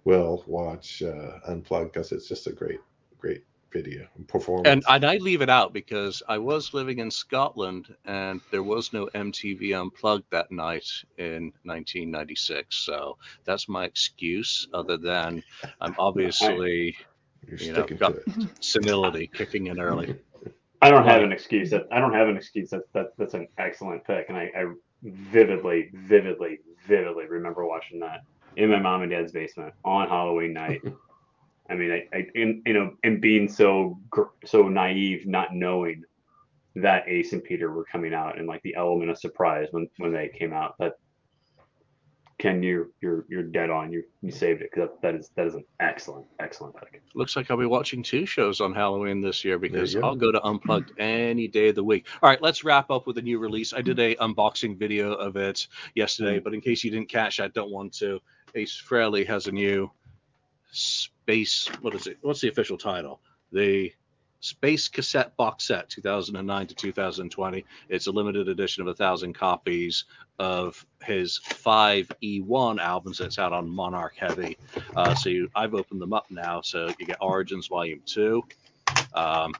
[SPEAKER 4] will watch uh, Unplugged because it's just a great, great video and performance.
[SPEAKER 1] And, and I leave it out because I was living in Scotland and there was no MTV Unplugged that night in 1996. So that's my excuse, other than I'm obviously,
[SPEAKER 4] You're
[SPEAKER 1] you know, got senility kicking in early.
[SPEAKER 14] I don't have an excuse. That I don't have an excuse. That, that that's an excellent pick, and I, I vividly, vividly, vividly remember watching that in my mom and dad's basement on Halloween night. I mean, I, I in, you know, and being so so naive, not knowing that Ace and Peter were coming out, and like the element of surprise when when they came out. That Ken, you're you're you're dead on. You you saved it because that, that is that is an excellent excellent pick.
[SPEAKER 1] Looks like I'll be watching two shows on Halloween this year because
[SPEAKER 4] go.
[SPEAKER 1] I'll go to Unplugged any day of the week. All right, let's wrap up with a new release. I did a unboxing video of it yesterday, mm. but in case you didn't catch, I don't want to. Ace Frehley has a new space. What is it? What's the official title? The Space Cassette Box Set, 2009 to 2020. It's a limited edition of a thousand copies of his five E1 albums that's out on Monarch Heavy. Uh, so you, I've opened them up now. So you get Origins Volume 2, um,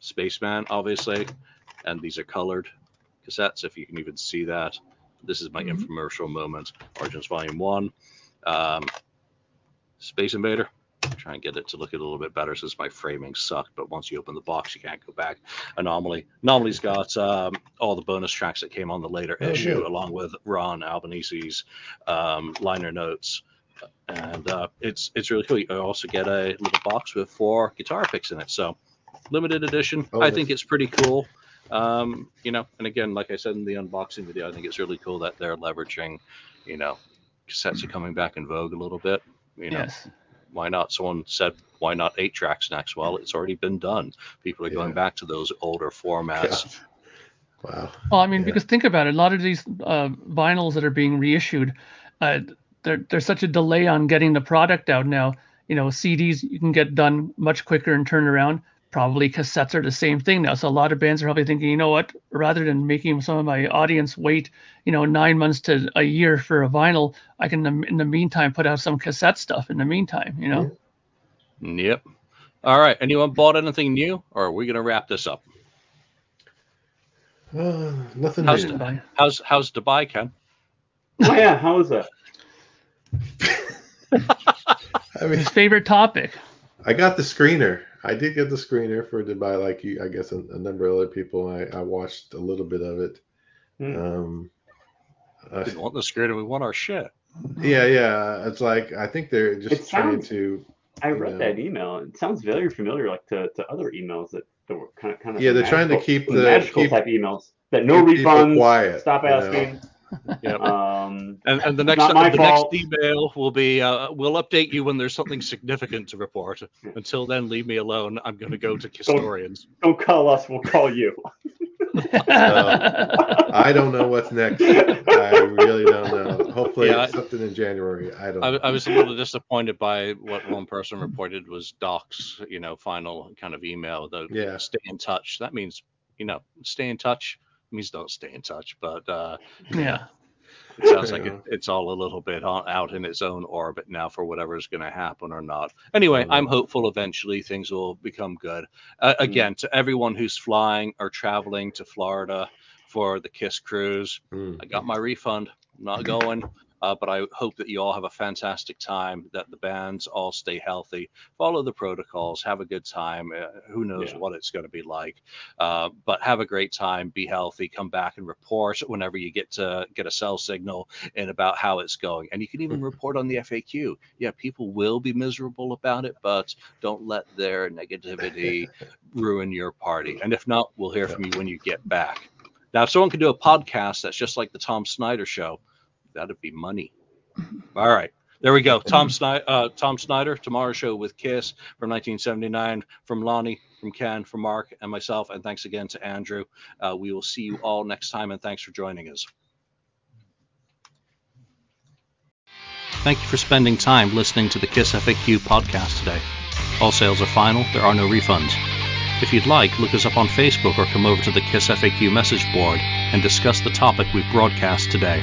[SPEAKER 1] Spaceman, obviously, and these are colored cassettes, if you can even see that. This is my infomercial moment. Origins Volume 1, um, Space Invader. Try and get it to look a little bit better since my framing sucked, but once you open the box, you can't go back. Anomaly. Anomaly's got um, all the bonus tracks that came on the later
[SPEAKER 4] Oh,
[SPEAKER 1] issue,
[SPEAKER 4] good.
[SPEAKER 1] along with Ron Albanese's um, liner notes and uh, it's it's really cool. You also get a little box with four guitar picks in it. So limited edition.
[SPEAKER 4] Oh,
[SPEAKER 1] I think it's pretty cool. Um, you know, and again, like I said in the unboxing video, I think it's really cool that they're leveraging, you know, cassettes are coming back in vogue a little bit. You know,
[SPEAKER 2] Yes.
[SPEAKER 1] Why not? Someone said, why not eight tracks next? Well, it's already been done. People are going back to those older formats.
[SPEAKER 4] Wow.
[SPEAKER 2] Well, I mean,
[SPEAKER 4] Yeah.
[SPEAKER 2] because think about it, a lot of these uh, vinyls that are being reissued, uh, there, there's such a delay on getting the product out now. You know, CDs you can get done much quicker and turn around. Probably cassettes are the same thing now. So a lot of bands are probably thinking, you know what, rather than making some of my audience wait, you know, nine months to a year for a vinyl, I can in the meantime put out some cassette stuff in the meantime. You know.
[SPEAKER 1] Yep. All right. Anyone bought anything new, or are we gonna wrap this up?
[SPEAKER 4] Uh, nothing
[SPEAKER 1] How's
[SPEAKER 4] new.
[SPEAKER 2] Dubai.
[SPEAKER 1] how's how's Dubai, Ken?
[SPEAKER 14] Oh yeah, how was that?
[SPEAKER 4] I mean,
[SPEAKER 2] His favorite topic.
[SPEAKER 4] I got the screener. I did get the screener for Dubai, like you. I guess a, a number of other people. I, I watched a little bit of it.
[SPEAKER 14] Hmm.
[SPEAKER 4] Um, uh,
[SPEAKER 1] Didn't want the screen, and we want our shit.
[SPEAKER 4] yeah, yeah. It's like I think they're just
[SPEAKER 14] It
[SPEAKER 4] trying
[SPEAKER 14] sounds-
[SPEAKER 4] to.
[SPEAKER 14] I
[SPEAKER 4] you
[SPEAKER 14] read
[SPEAKER 4] know,
[SPEAKER 14] that email. It sounds very familiar, like to, to other emails that, that were kind of kind of
[SPEAKER 4] Yeah, they're trying to keep the-
[SPEAKER 14] magical
[SPEAKER 4] keep-
[SPEAKER 14] type emails that no
[SPEAKER 4] keep people
[SPEAKER 14] refunds.
[SPEAKER 4] quiet,
[SPEAKER 14] Stop
[SPEAKER 4] you know.
[SPEAKER 14] Asking.
[SPEAKER 1] Yep.
[SPEAKER 14] Um,
[SPEAKER 1] And, and the next
[SPEAKER 14] not
[SPEAKER 1] the
[SPEAKER 14] fault.
[SPEAKER 1] next email will be uh, we'll update you when there's something significant to report. Until then, leave me alone. I'm going to go to historians.
[SPEAKER 14] Don't call us. We'll call you.
[SPEAKER 4] I don't know what's next. I really don't know. Hopefully,
[SPEAKER 1] Yeah,
[SPEAKER 4] it's something in January. I don't.
[SPEAKER 1] I,
[SPEAKER 4] know.
[SPEAKER 1] I was a little disappointed by what one person reported was Doc's, you know, final kind of email. The
[SPEAKER 4] Yeah.
[SPEAKER 1] stay in touch. That means, you know, stay in touch means don't stay in touch. But uh,
[SPEAKER 2] Yeah.
[SPEAKER 1] it sounds like
[SPEAKER 4] Yeah.
[SPEAKER 1] it, it's all a little bit on, out in its own orbit now for whatever is going to happen or not. Anyway, I'm hopeful eventually things will become good. Uh, again, to everyone who's flying or traveling to Florida for the Kiss cruise,
[SPEAKER 4] Mm.
[SPEAKER 1] I got my refund. I'm not going. Uh, but I hope that you all have a fantastic time, that the bands all stay healthy, follow the protocols, have a good time. Uh, who knows
[SPEAKER 14] Yeah.
[SPEAKER 1] what it's going to be like. Uh, but have a great time, be healthy, come back and report whenever you get to get a cell signal and about how it's going. And you can even report on the FAQ. Yeah, people will be miserable about it, but don't let their negativity ruin your party. And if not, we'll hear from you when you get back. Now, if someone could do a podcast that's just like the Tom Snyder show, that'd be money. All right. There we go. Tom Snyder, uh, Tom Snyder, tomorrow's show with Kiss from 1979, from Lonnie, from Ken, from Mark, and myself. And thanks again to Andrew. Uh, we will see you all next time, and thanks for joining us. Thank you for spending time listening to the Kiss FAQ podcast today. All sales are final, there are no refunds. If you'd like, look us up on Facebook or come over to the Kiss FAQ message board and discuss the topic we've broadcast today.